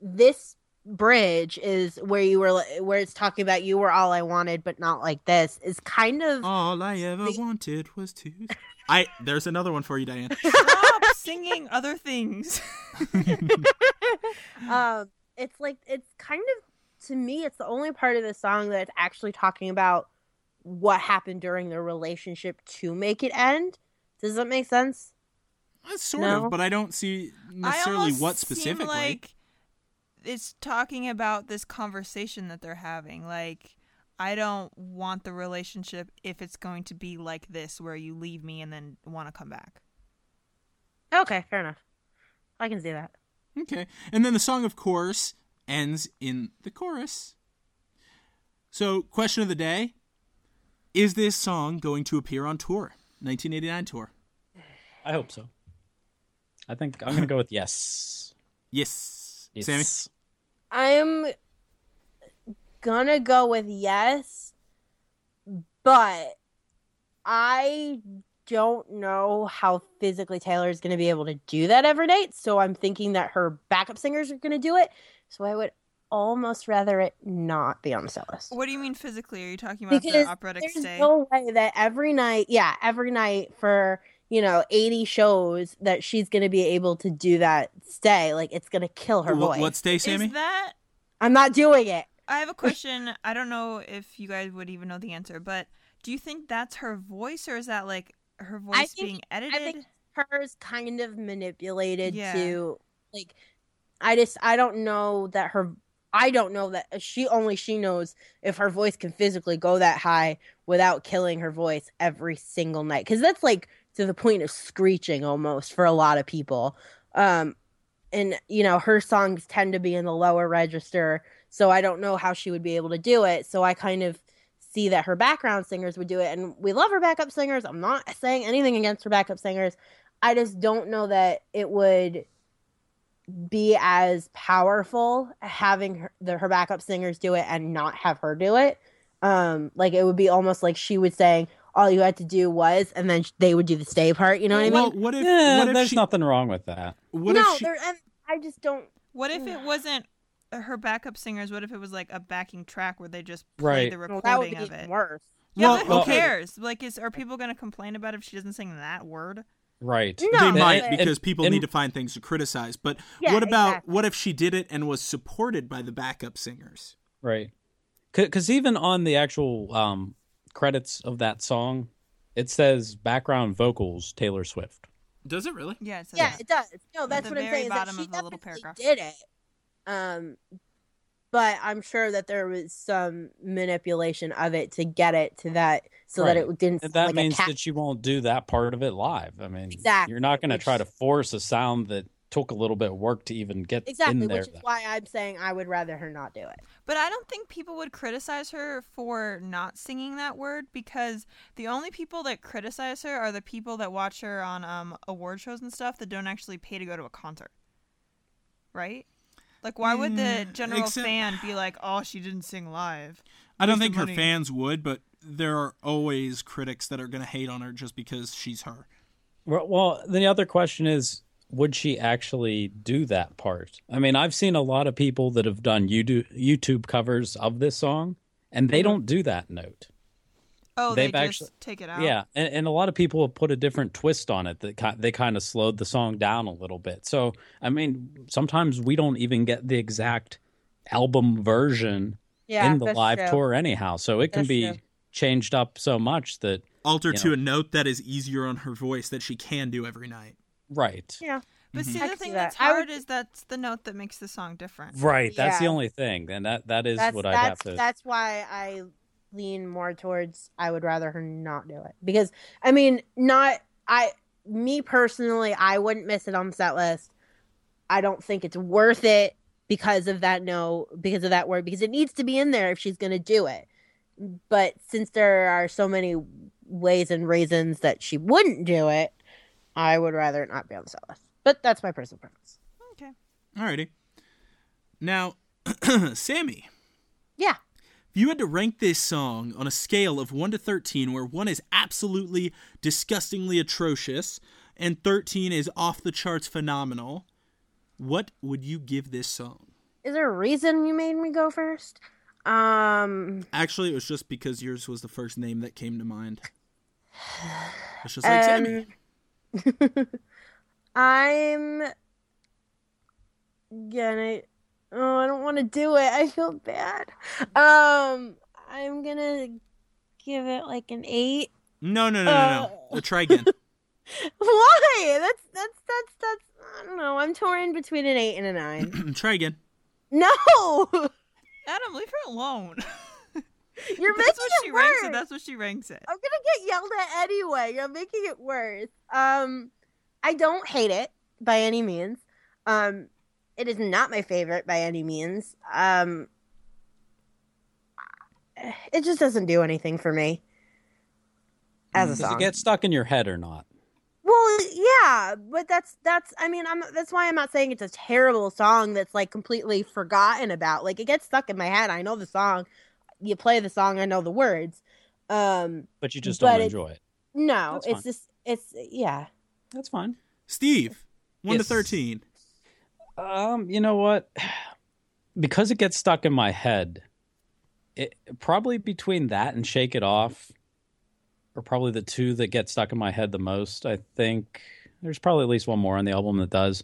this bridge is where you were where it's talking about you were all I wanted but not like this is kind of All I ever The- wanted was to. I there's another one for you, Diane. Stop singing other things. um it's like it's kind of to me it's the only part of the song that's actually talking about what happened during the relationship to make it end. Does that make sense? Uh, Sort No. of, but I don't see necessarily almost what seem specifically. like it's talking about this conversation that they're having. Like, I don't want the relationship if it's going to be like this, where you leave me and then want to come back. Okay, fair enough. I can see that. Okay. And then the song, of course, ends in the chorus. So, question of the day Is this song going to appear on tour? 1989 tour. I hope so. I think I'm going to go with yes. Yes. yes. Sammy? I'm gonna go with yes, but I don't know how physically Taylor is gonna be able to do that every night. So I'm thinking that her backup singers are gonna do it. So I would almost rather it not be on the set list. What do you mean physically? Are you talking about because the operatic there's stay? no way that every night, yeah, every night for you know 80 shows that she's gonna be able to do that stay. Like it's gonna kill her What, voice. what stay, Sammy? Is that? I'm not doing it. I have a question. I don't know if you guys would even know the answer, but do you think that's her voice, or is that like her voice think- being edited? I think hers kind of manipulated Yeah. to like I just I don't know that her I don't know that she only she knows if her voice can physically go that high without killing her voice every single night cuz that's like to the point of screeching almost for a lot of people. Um and you know her songs tend to be in the lower register so I don't know how she would be able to do it. So I kind of see that her background singers would do it and we love her backup singers. I'm not saying anything against her backup singers. I just don't know that it would be as powerful having her, the, her backup singers do it and not have her do it. Um, like it would be almost like she would saying all you had to do was, and then they would do the stay part. You know what I mean? what if, Yeah, what if there's she, nothing wrong with that. what no, if she, there, and I just don't. What if it wasn't her backup singers? What if it was like a backing track where they just Right. played the Well, that would recording be of it? worse. Yeah, Well, but who okay. cares? Like, is are people going to complain about if she doesn't sing that word? Right. No, they And- might and- because people and- need to find things to criticize. But Yeah, what about exactly. what if she did it and was supported by the backup singers? Right. Because even on the actual um, credits of that song, it says background vocals Taylor Swift. Does it really? Yeah, it says Yeah, that. it does. No, that's the what I'm very saying. Is that she of the little definitely paragraph. did it. Um, but I'm sure that there was some manipulation of it to get it to that, so that it didn't. And that like means a cat. that you won't do that part of it live. I mean, Exactly, you're not going to which- try to force a sound that took a little bit of work to even get exactly, in there. which is why I'm saying I would rather her not do it. But I don't think people would criticize her for not singing that word because the only people that criticize her are the people that watch her on um, award shows and stuff that don't actually pay to go to a concert. Right? Like, why would the Mm, general except- fan be like, oh, she didn't sing live? I don't Waste think her money. fans would, but there are always critics that are going to hate on her just because she's her. Well, well, the other question is would she actually do that part? I mean, I've seen a lot of people that have done YouTube YouTube covers of this song and they don't do that note. Oh, they They've just actually- take it out? Yeah, and, and a lot of people have put a different twist on it that they kind of slowed the song down a little bit. So, I mean, sometimes we don't even get the exact album version Yeah, in the live true. tour anyhow. So it can be true. changed up so much that altered You to know. a note that is easier on her voice that she can do every night. right. Yeah, But mm-hmm. see, I the thing that's that. I would- hard is that's the note that makes the song different. Right, that's the only thing. And that that is that's what I'd have to that's why I lean more towards I would rather her not do it because I mean not I me personally I wouldn't miss it on the set list. I don't think it's worth it because of that no because of that word because it needs to be in there if she's going to do it. But since there are so many ways and reasons that she wouldn't do it, I would rather it not be on the set list. But that's my personal preference. Okay. Alrighty. Now, Sammy, Yeah. If you had to rank this song on a scale of 1 to 13, where 1 is absolutely disgustingly atrocious and 13 is off the charts phenomenal, what would you give this song? Is there a reason you made me go first? Um Actually, it was just because yours was the first name that came to mind. It's just like Sammy. Um, I'm gonna. Oh, I don't want to do it. I feel bad. Um, I'm gonna give it like an eight. No, no, no, no, no. Uh. Uh, try again. Why? That's that's that's that's. I don't know. I'm torn between an eight and a nine. try again. no, Adam, leave her alone. you're making that's what she it ranks worse. it. That's what she ranks it. I'm gonna get yelled at anyway. You're making it worse. Um, I don't hate it by any means. Um, it is not my favorite by any means. Um, it just doesn't do anything for me as a song. Does song. it get stuck in your head or not? Well, yeah, but that's that's. I mean, I'm that's why I'm not saying it's a terrible song that's like completely forgotten about. Like it gets stuck in my head. I know the song. You play the song, I know the words. Um, But you just But don't it- enjoy it. no, That's it's fine. just it's yeah. That's fine. Steve, 1 Yes. to 13. Um, you know what? Because it gets stuck in my head, it probably between that and Shake It Off are probably the two that get stuck in my head the most. I think there's probably at least one more on the album that does.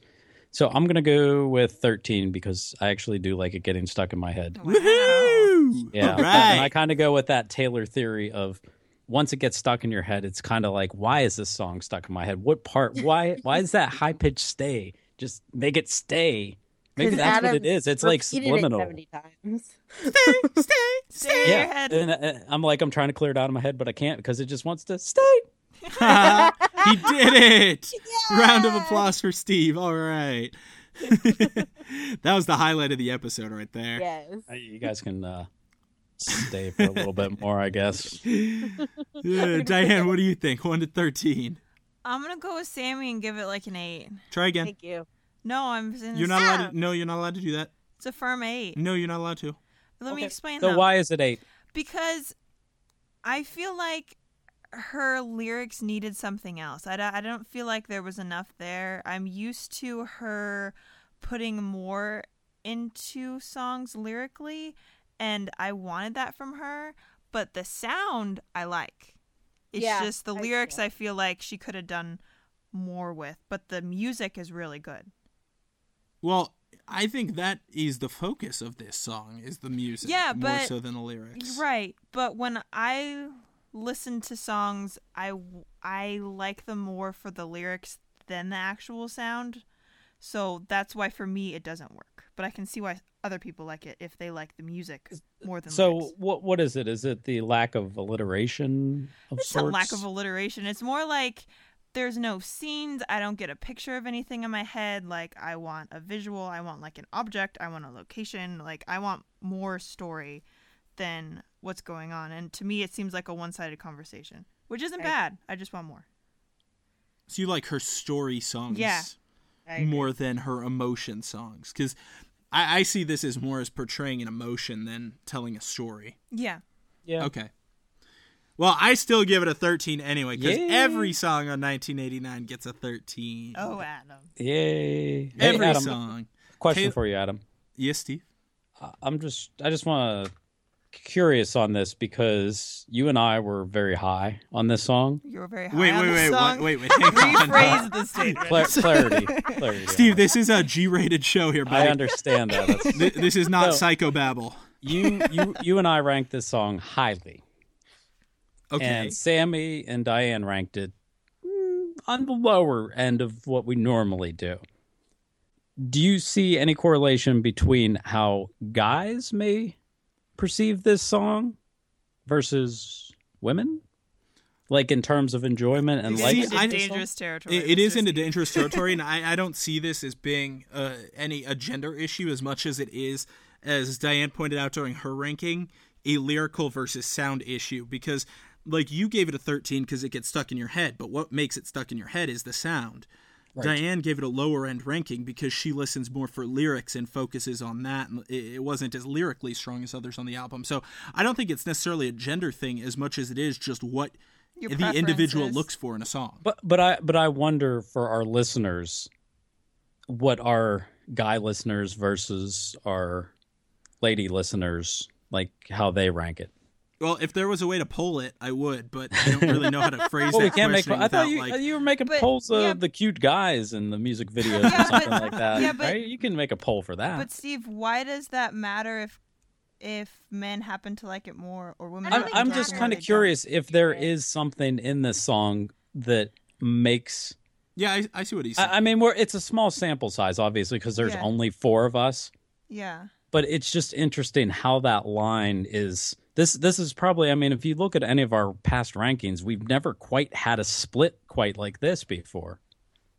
So I'm gonna go with 13 because I actually do like it getting stuck in my head. Wow. Woohoo! Yeah, All and I kind of go with that Taylor theory of once it gets stuck in your head, it's kind of like, why is this song stuck in my head? What part? Why? Why is that high pitch stay? Just make it stay. Maybe that's what it is. It's like repeated it subliminal. 70 times. stay, stay, Stay Yeah, your head. and uh, I'm like, I'm trying to clear it out of my head, but I can't because it just wants to stay. he did it! Round of applause for Steve. All right. that was the highlight of the episode right there. Yes. Uh, You guys can uh, stay for a little bit more, I guess. Uh, Diane, what do you think? 1 to 13. I'm gonna go with Sammy and give it like an eight. Try again. Thank you. No, I'm. In You're not allowed to. No, you're not allowed to do that. It's a firm eight. No, you're not allowed to. Let me explain. So though. why is it eight? because I feel like her lyrics needed something else. I, don't- I don't feel like there was enough there. I'm used to her putting more into songs lyrically, and I wanted that from her. But the sound I like. It's Yeah, just the I lyrics feel. I feel like she could have done more with, but the music is really good. Well, I think that is the focus of this song is the music. Yeah, more so than the lyrics. Right, but when I listen to songs, I I like them more for the lyrics than the actual sound. So that's why for me it doesn't work. But I can see why other people like it if they like the music more than So lyrics. what what is it? Is it the lack of alliteration of It's sorts? not lack of alliteration. It's more like there's no scenes. I don't get a picture of anything in my head. Like I want a visual. I want like an object. I want a location. Like I want more story than what's going on. And to me, it seems like a one-sided conversation, which isn't I- bad. I just want more. So you like her story songs Yeah. More than her emotion songs? Because I, I see this as more as portraying an emotion than telling a story. Yeah. yeah. Okay. Well, I still give it a 13 anyway, because Yay. every song on 1989 gets a 13. Oh, Adam. Yay. Hey, every Adam, song. Question Taylor- for you, Adam. Yes, Steve? Uh, I'm just I just want to curious on this because you and I were very high on this song. You were very high Wait, on wait, the wait, song. what- wait, wait, hang on. Rephrase the statement. Cla- clarity, clarity. on Steve, this is a G-rated show here, I understand that. That's, Th- this is not No. psychobabble. you you you and I ranked this song highly, Okay. and Sammy and Diane ranked it mm, on the lower end of what we normally do. Do you see any correlation between how guys may perceive this song versus women? Like in terms of enjoyment and It's See, dangerous territory. It, it is Let's into dangerous territory, and I, I don't see this as being uh, any a gender issue as much as it is, as Diane pointed out during her ranking, a lyrical versus sound issue. Because, like, you gave it a 13 because it gets stuck in your head, but what makes it stuck in your head is the sound. Diane gave it a lower end ranking because she listens more for lyrics and focuses on that. And it, it wasn't as lyrically strong as others on the album. So I don't think it's necessarily a gender thing as much as it is just what Your the individual looks for in a song. But but I but I wonder for our listeners, what our guy listeners versus our lady listeners like how they rank it. Well, if there was a way to poll it, I would, but I don't really know how to phrase Well, that we can't make. question I thought without, you like. Uh, you were making But- polls of yeah. the cute guys in the music videos Yeah, or something but- like that, yeah, but- right? You can make a poll for that. But Steve, why does that matter if if men happen to like it more or women? I I'm, I'm just kind of curious if there Yeah. something in this song that makes. Yeah, I, I see what he's saying. I, I mean, we're it's a small sample size, obviously, because there's Yeah. only four of us. Yeah. but it's just interesting how that line is this this is probably i mean if you look at any of our past rankings we've never quite had a split quite like this before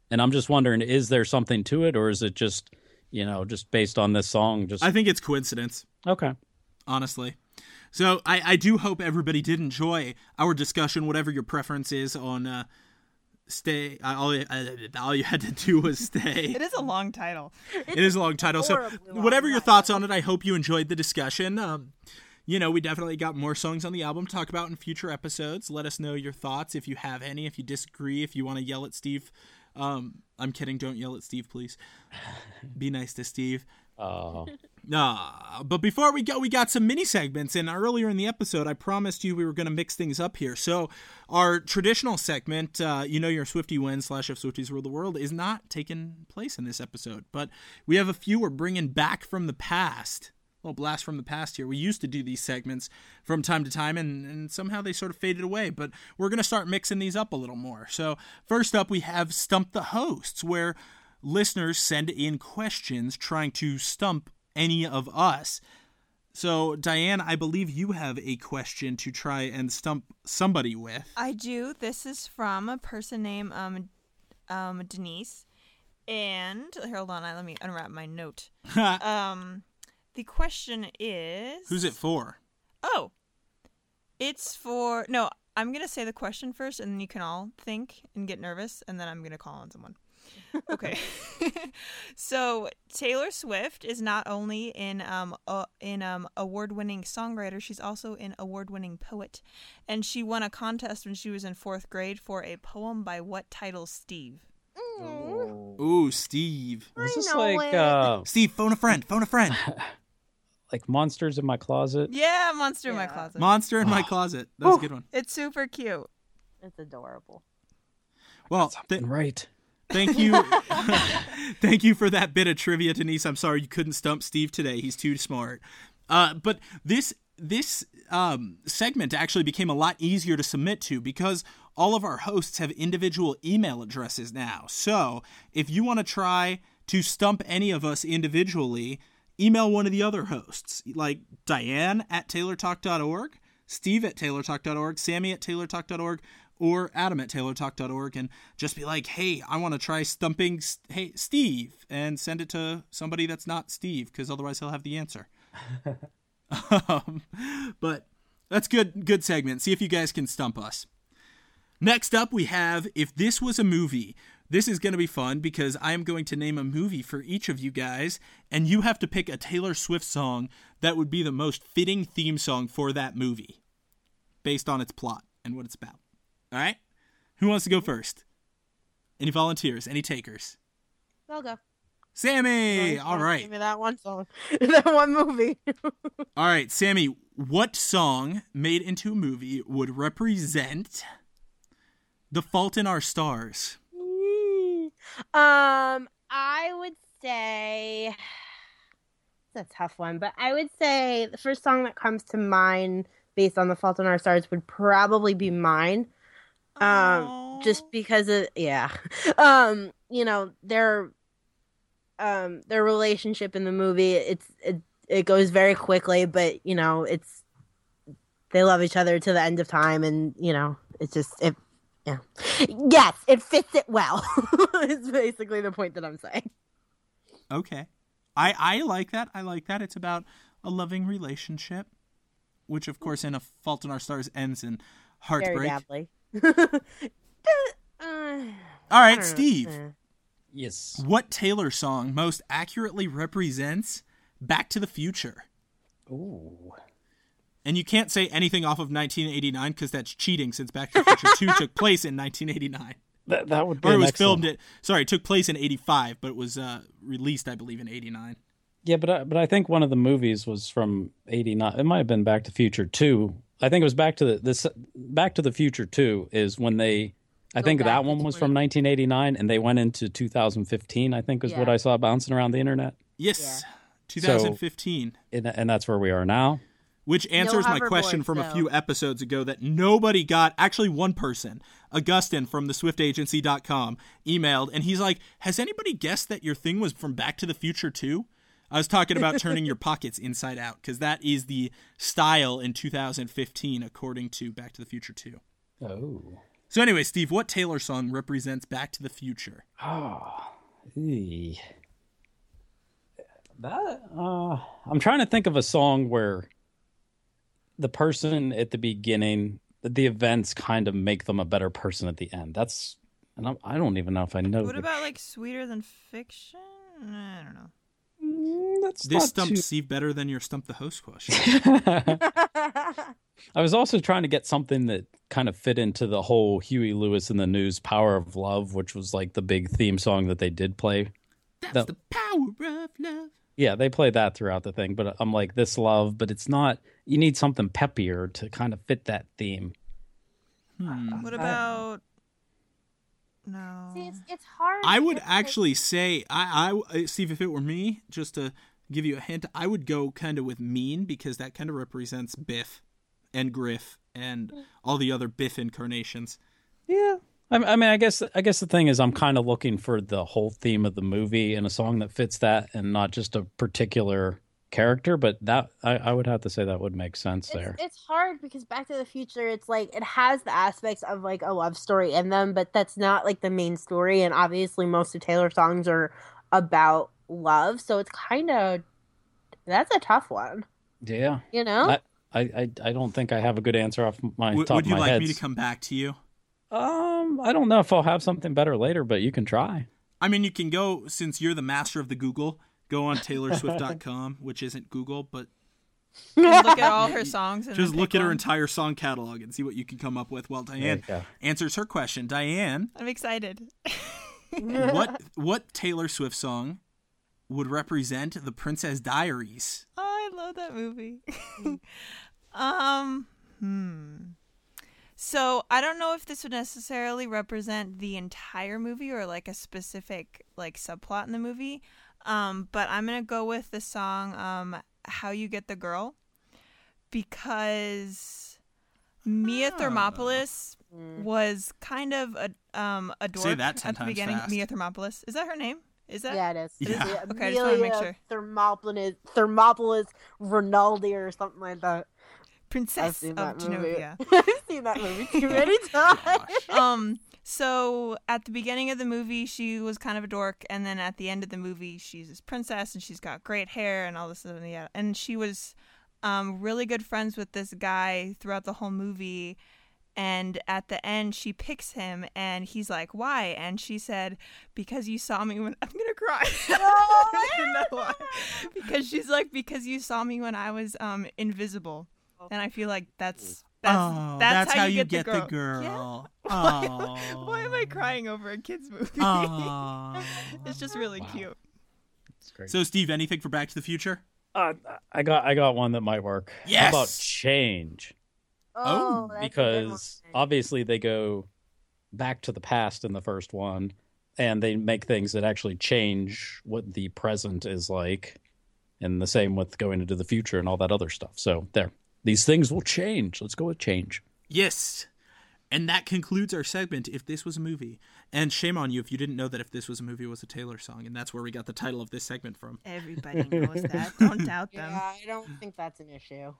and i'm just wondering is there something to it or is it just you know just based on this song just I think it's coincidence, okay honestly. So I, I do hope everybody did enjoy our discussion, whatever your preference is on uh, stay. All, you- uh, all you had to do was stay. It is a long title. it is a long title. So horribly long whatever your title. thoughts on it, I hope you enjoyed the discussion. Um, you know, we definitely got more songs on the album to talk about in future episodes. Let us know your thoughts if you have any, if you disagree, if you want to yell at Steve. Um, I'm kidding. Don't yell at Steve, please. Be nice to Steve. oh Uh, but before we go, we got some mini segments. And earlier in the episode, I promised you we were going to mix things up here. So, our traditional segment, uh, you know, your Swiftie win slash if Swifties rule the world, is not taking place in this episode. But we have a few we're bringing back from the past. Little blast from the past here. We used to do these segments from time to time, and, and somehow they sort of faded away. But we're going to start mixing these up a little more. So, first up, we have Stump the Hosts, where listeners send in questions trying to stump any of us. So, Diane, I believe you have a question to try and stump somebody with. I do. This is from a person named um um Denise. And here, hold on, I- let me unwrap my note. Um the question is Who's it for? Oh. It's for no, I'm gonna say the question first and then you can all think and get nervous and then I'm gonna call on someone. Okay. so Taylor Swift is not only in um uh, in um award-winning songwriter, she's also an award-winning poet, and she won a contest when she was in fourth grade for a poem by what title, Steve? Ooh, Steve. I Is this know like it. uh Steve, phone a friend. Phone a friend. like monsters in my closet? Yeah, Monster in my Yeah. closet. Monster in my Oh. closet. That was a good one. it's super cute. It's adorable. Well, th- Right. thank you. thank you for that bit of trivia, Denise. I'm sorry you couldn't stump Steve today. He's too smart. Uh, but this this um, segment actually became a lot easier to submit to because all of our hosts have individual email addresses now. So if you want to try to stump any of us individually, email one of the other hosts, like Diane at taylortalk.org, Steve at taylortalk.org, Sammy at taylortalk.org, or Adam at taylortalk.org, and just be like, hey, I want to try stumping S- hey Steve, and send it to somebody that's not Steve, because otherwise he'll have the answer. um, but that's good. Good segment. See if you guys can stump us. Next up, we have if this was a movie. This is going to be fun because I am going to name a movie for each of you guys, and you have to pick a Taylor Swift song that would be the most fitting theme song for that movie, based on its plot and what it's about. All right, who wants to go first? Any volunteers? Any takers? I'll go. Sammy. All right. Give me that one song. that one movie. All right, Sammy, what song made into a movie would represent The Fault in Our Stars? Um, I would say it's a tough one, but I would say the first song that comes to mind based on The Fault in Our Stars would probably be mine. Um, Aw. just because of yeah, um, you know their um their relationship in the movie it's it it goes very quickly, but you know it's they love each other to the end of time, and you know it's just it. Yeah. Yes, it fits it well. it's basically the point that I'm saying. Okay. I, I like that. I like that. It's about a loving relationship, which, of course, in A Fault in Our Stars ends in Very heartbreak. badly. Uh, All I right, don't know. Steve. Uh, Yes. What Taylor song most accurately represents Back to the Future? Ooh. And you can't say anything off of 1989 because that's cheating since Back to the Future 2 took place in 1989. That that would be Or it was excellent- filmed it. Sorry, it took place in 85, but it was uh, released, I believe, in 89. Yeah, but I, but I think one of the movies was from '89. It might have been Back to the Future Two. I think it was Back to the this Back to the Future Two is when they. I Go think that one was from 1989, and they went into 2015. I think is what I saw bouncing around the internet, Yes, 2015. and, and that's where we are now. Which answers my hoverboards, question from a few episodes ago that nobody got. Actually, one person, Augustin from the SwiftAgency.com, emailed, and he's like, Has anybody guessed that your thing was from Back to the Future 2? I was talking about turning your pockets inside out because that is the style in 2015, according to Back to the Future 2. Oh. So, anyway, Steve, what Taylor song represents Back to the Future? Oh. Eey. That uh I'm trying to think of a song where the person at the beginning the events kind of make them a better person at the end. That's and I'm, I don't even know if I know. What the- about like sweeter than fiction? I don't know. Mm, that's This not stumped too- Steve better than your Stump the Host question. I was also trying to get something that kind of fit into the whole Huey Lewis and the News "Power of Love," which was like the big theme song that they did play. That's No. the power of love. Yeah, they play that throughout the thing, but I'm like this love, but it's not. You need something peppier to kind of fit that theme. Hmm. What about no? See, it's, it's hard. I would because- actually say, I, I, Steve, if it were me, just to give you a hint, I would go kind of with Mean because that kind of represents Biff and Griff and all the other Biff incarnations. Yeah, I, I mean, I guess I guess the thing is, I'm kind of looking for the whole theme of the movie and a song that fits that, and not just a particular character. But that I, I would have to say that would make sense there. It's, it's hard because Back to the Future, it's like it has the aspects of like a love story in them, but that's not like the main story. And obviously, most of Taylor's songs are about love, so it's kind of that's a tough one, Yeah, you know. I, I, I, I don't think I have a good answer off my Would, top would you of my like head. me to come back to you? Um, I don't know if I'll have something better later, but you can try. I mean, you can go, since you're the master of the Google, go on TaylorSwift.com, which isn't Google, but And look at all her songs. And just look pick at her one. entire song catalog and see what you can come up with while Diane There you go. answers her question. Diane, I'm excited. what what Taylor Swift song would represent the Princess Diaries? Oh, I love that movie. um, hmm. So I don't know if this would necessarily represent the entire movie or like a specific like subplot in the movie. Um, but I'm gonna go with the song um, "How You Get the Girl" because Mia Oh. Thermopolis Mm. was kind of a um a dork Say that 10 at the beginning. fast. Mia Thermopolis is that her name? Is that Yeah, it is. Yeah. It's Okay, I just wanna make sure. Thermopolis, Thermopolis Renaldi or something like that. Princess of. Genovia? I've seen that movie too many times. Um so at the beginning of the movie she was kind of a dork and then at the end of the movie she's this princess and she's got great hair and all this and yeah and she was um really good friends with this guy throughout the whole movie and at the end she picks him and he's like why and she said because you saw me when i'm gonna cry I don't know why. because she's like because you saw me when i was um invisible and i feel like that's that's oh, that's, how, you get, the the girl. Yeah. girl. Why, Oh. why am I crying over a kid's movie? Oh. it's just really Wow. cute. So, Steve, anything for Back to the Future? Uh, I got I got one that might work. Yes! How about change? Oh, that's a good one. because obviously they go back to the past in the first one and they make things that actually change what the present is like and the same with going into the future and all that other stuff so there these things will change let's go with change Yes. And that concludes our segment, If This Was a Movie. And shame on you if you didn't know that If This Was a Movie was a Taylor song. And that's where we got the title of this segment from. Everybody knows that. Don't doubt them. Yeah, I don't think that's an issue.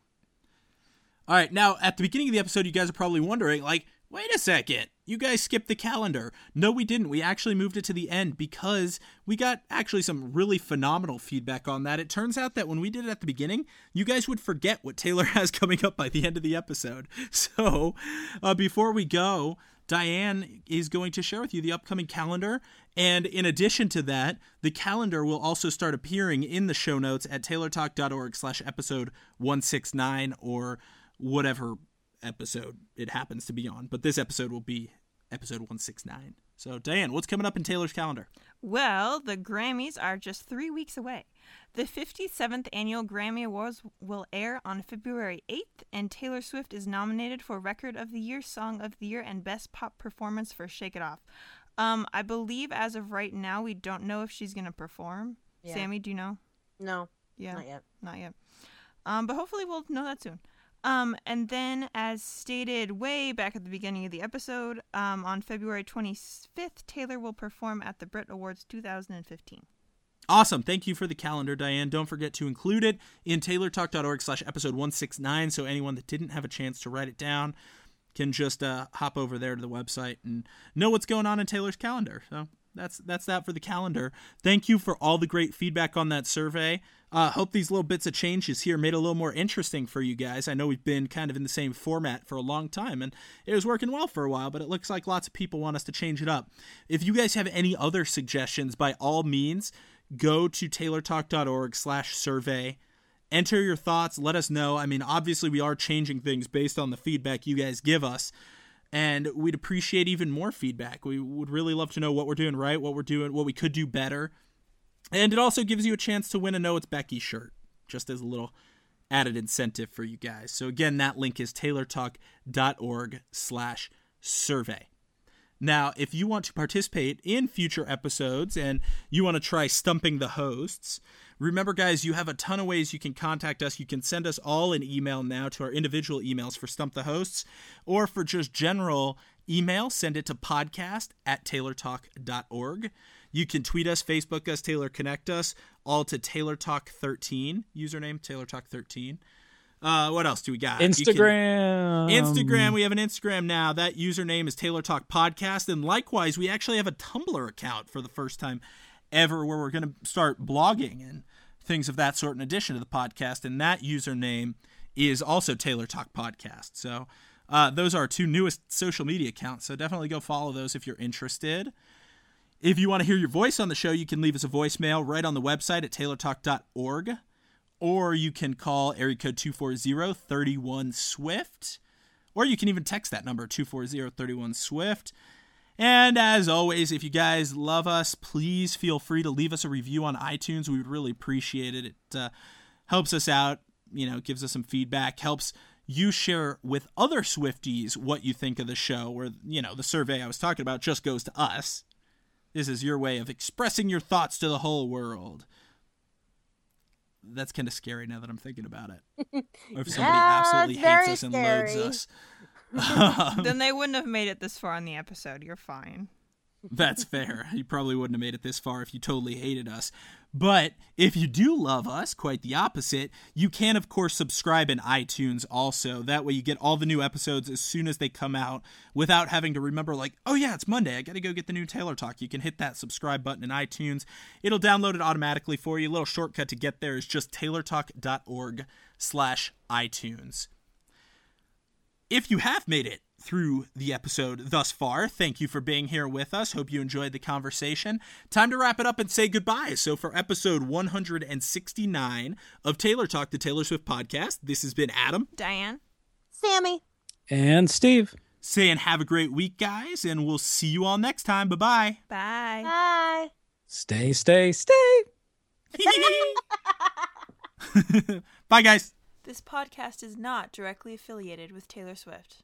All right, now at the beginning of the episode, you guys are probably wondering, like, wait a second, you guys skipped the calendar. No, we didn't. We actually moved it to the end because we got actually some really phenomenal feedback on that. It turns out that when we did it at the beginning, you guys would forget what Taylor has coming up by the end of the episode. So uh, before we go, Diane is going to share with you the upcoming calendar. And in addition to that, the calendar will also start appearing in the show notes at taylortalk.org slash episode 169 or whatever episode it happens to be on. But this episode will be episode 169. So, Diane, what's coming up in Taylor's calendar? Well, the Grammys are just three weeks away. The 57th annual Grammy Awards will air on February 8th, and Taylor Swift is nominated for Record of the Year, Song of the Year, and Best Pop Performance for Shake It Off. Um, I believe as of right now, we don't know if she's going to perform. Yeah. Sammy, do you know? No, Yeah. not yet. Not yet. Um, but hopefully we'll know that soon. Um, and then, as stated way back at the beginning of the episode, um, on February 25th, Taylor will perform at the Brit Awards 2015. Awesome. Thank you for the calendar, Diane. Don't forget to include it in taylortalk.org slash episode 169 so anyone that didn't have a chance to write it down can just uh, hop over there to the website and know what's going on in Taylor's calendar. So that's that's that for the calendar. Thank you for all the great feedback on that survey. Uh, hope these little bits of changes here made it a little more interesting for you guys. I know we've been kind of in the same format for a long time, and it was working well for a while, but it looks like lots of people want us to change it up. If you guys have any other suggestions, by all means, go to taylortalk.org slash survey enter your thoughts let us know i mean obviously we are changing things based on the feedback you guys give us and we'd appreciate even more feedback. We would really love to know what we're doing right what we're doing what we could do better. And it also gives you a chance to win a no it's becky shirt just as a little added incentive for you guys. So again that link is taylortalk.org slash survey. Now, if you want to participate in future episodes and you want to try stumping the hosts, remember, guys, you have a ton of ways you can contact us. You can send us all an email now to our individual emails for Stump the Hosts, or for just general email, send it to podcast at taylortalk.org. You can tweet us, Facebook us, Taylor Connect us, all to TaylorTalk13, username TaylorTalk13. Uh, what else do we got? You can- instagram Instagram. We have an Instagram now. That username is Taylor Talk Podcast. And likewise, we actually have a Tumblr account for the first time ever where we're going to start blogging and things of that sort in addition to the podcast. And that username is also Taylor Talk Podcast. So uh, those are our two newest social media accounts. So definitely go follow those if you're interested. If you want to hear your voice on the show, you can leave us a voicemail right on the website at taylortalk.org or you can call area code 240-31 swift or you can even text that number 240-31 swift And as always, if you guys love us, please feel free to leave us a review on iTunes. We would really appreciate it. It uh, helps us out, you know, gives us some feedback, helps you share with other Swifties what you think of the show, where, you know, the survey I was talking about just goes to us. This is your way of expressing your thoughts to the whole world. That's kind of scary now that I'm thinking about it. Or if somebody Yeah, absolutely hates us and scary. us. then they wouldn't have made it this far in the episode. You're fine. That's fair. You probably wouldn't have made it this far if you totally hated us. But if you do love us, quite the opposite, you can, of course, subscribe in iTunes also. That way you get all the new episodes as soon as they come out without having to remember, like, oh, yeah, it's Monday. I got to go get the new Taylor Talk. You can hit that subscribe button in iTunes. It'll download it automatically for you. A little shortcut to get there is just taylortalk.org slash iTunes if you have made it through the episode thus far, thank you for being here with us. Hope you enjoyed the conversation. Time to wrap it up and say goodbye. So, for episode 169 of Taylor Talk, the Taylor Swift podcast, this has been Adam Diane? Sammy. And Steve. saying, Have a great week, guys, and we'll see you all next time. Bye Bye. Bye. Bye. Stay, stay, stay. bye. Bye, guys. This podcast is not directly affiliated with Taylor Swift.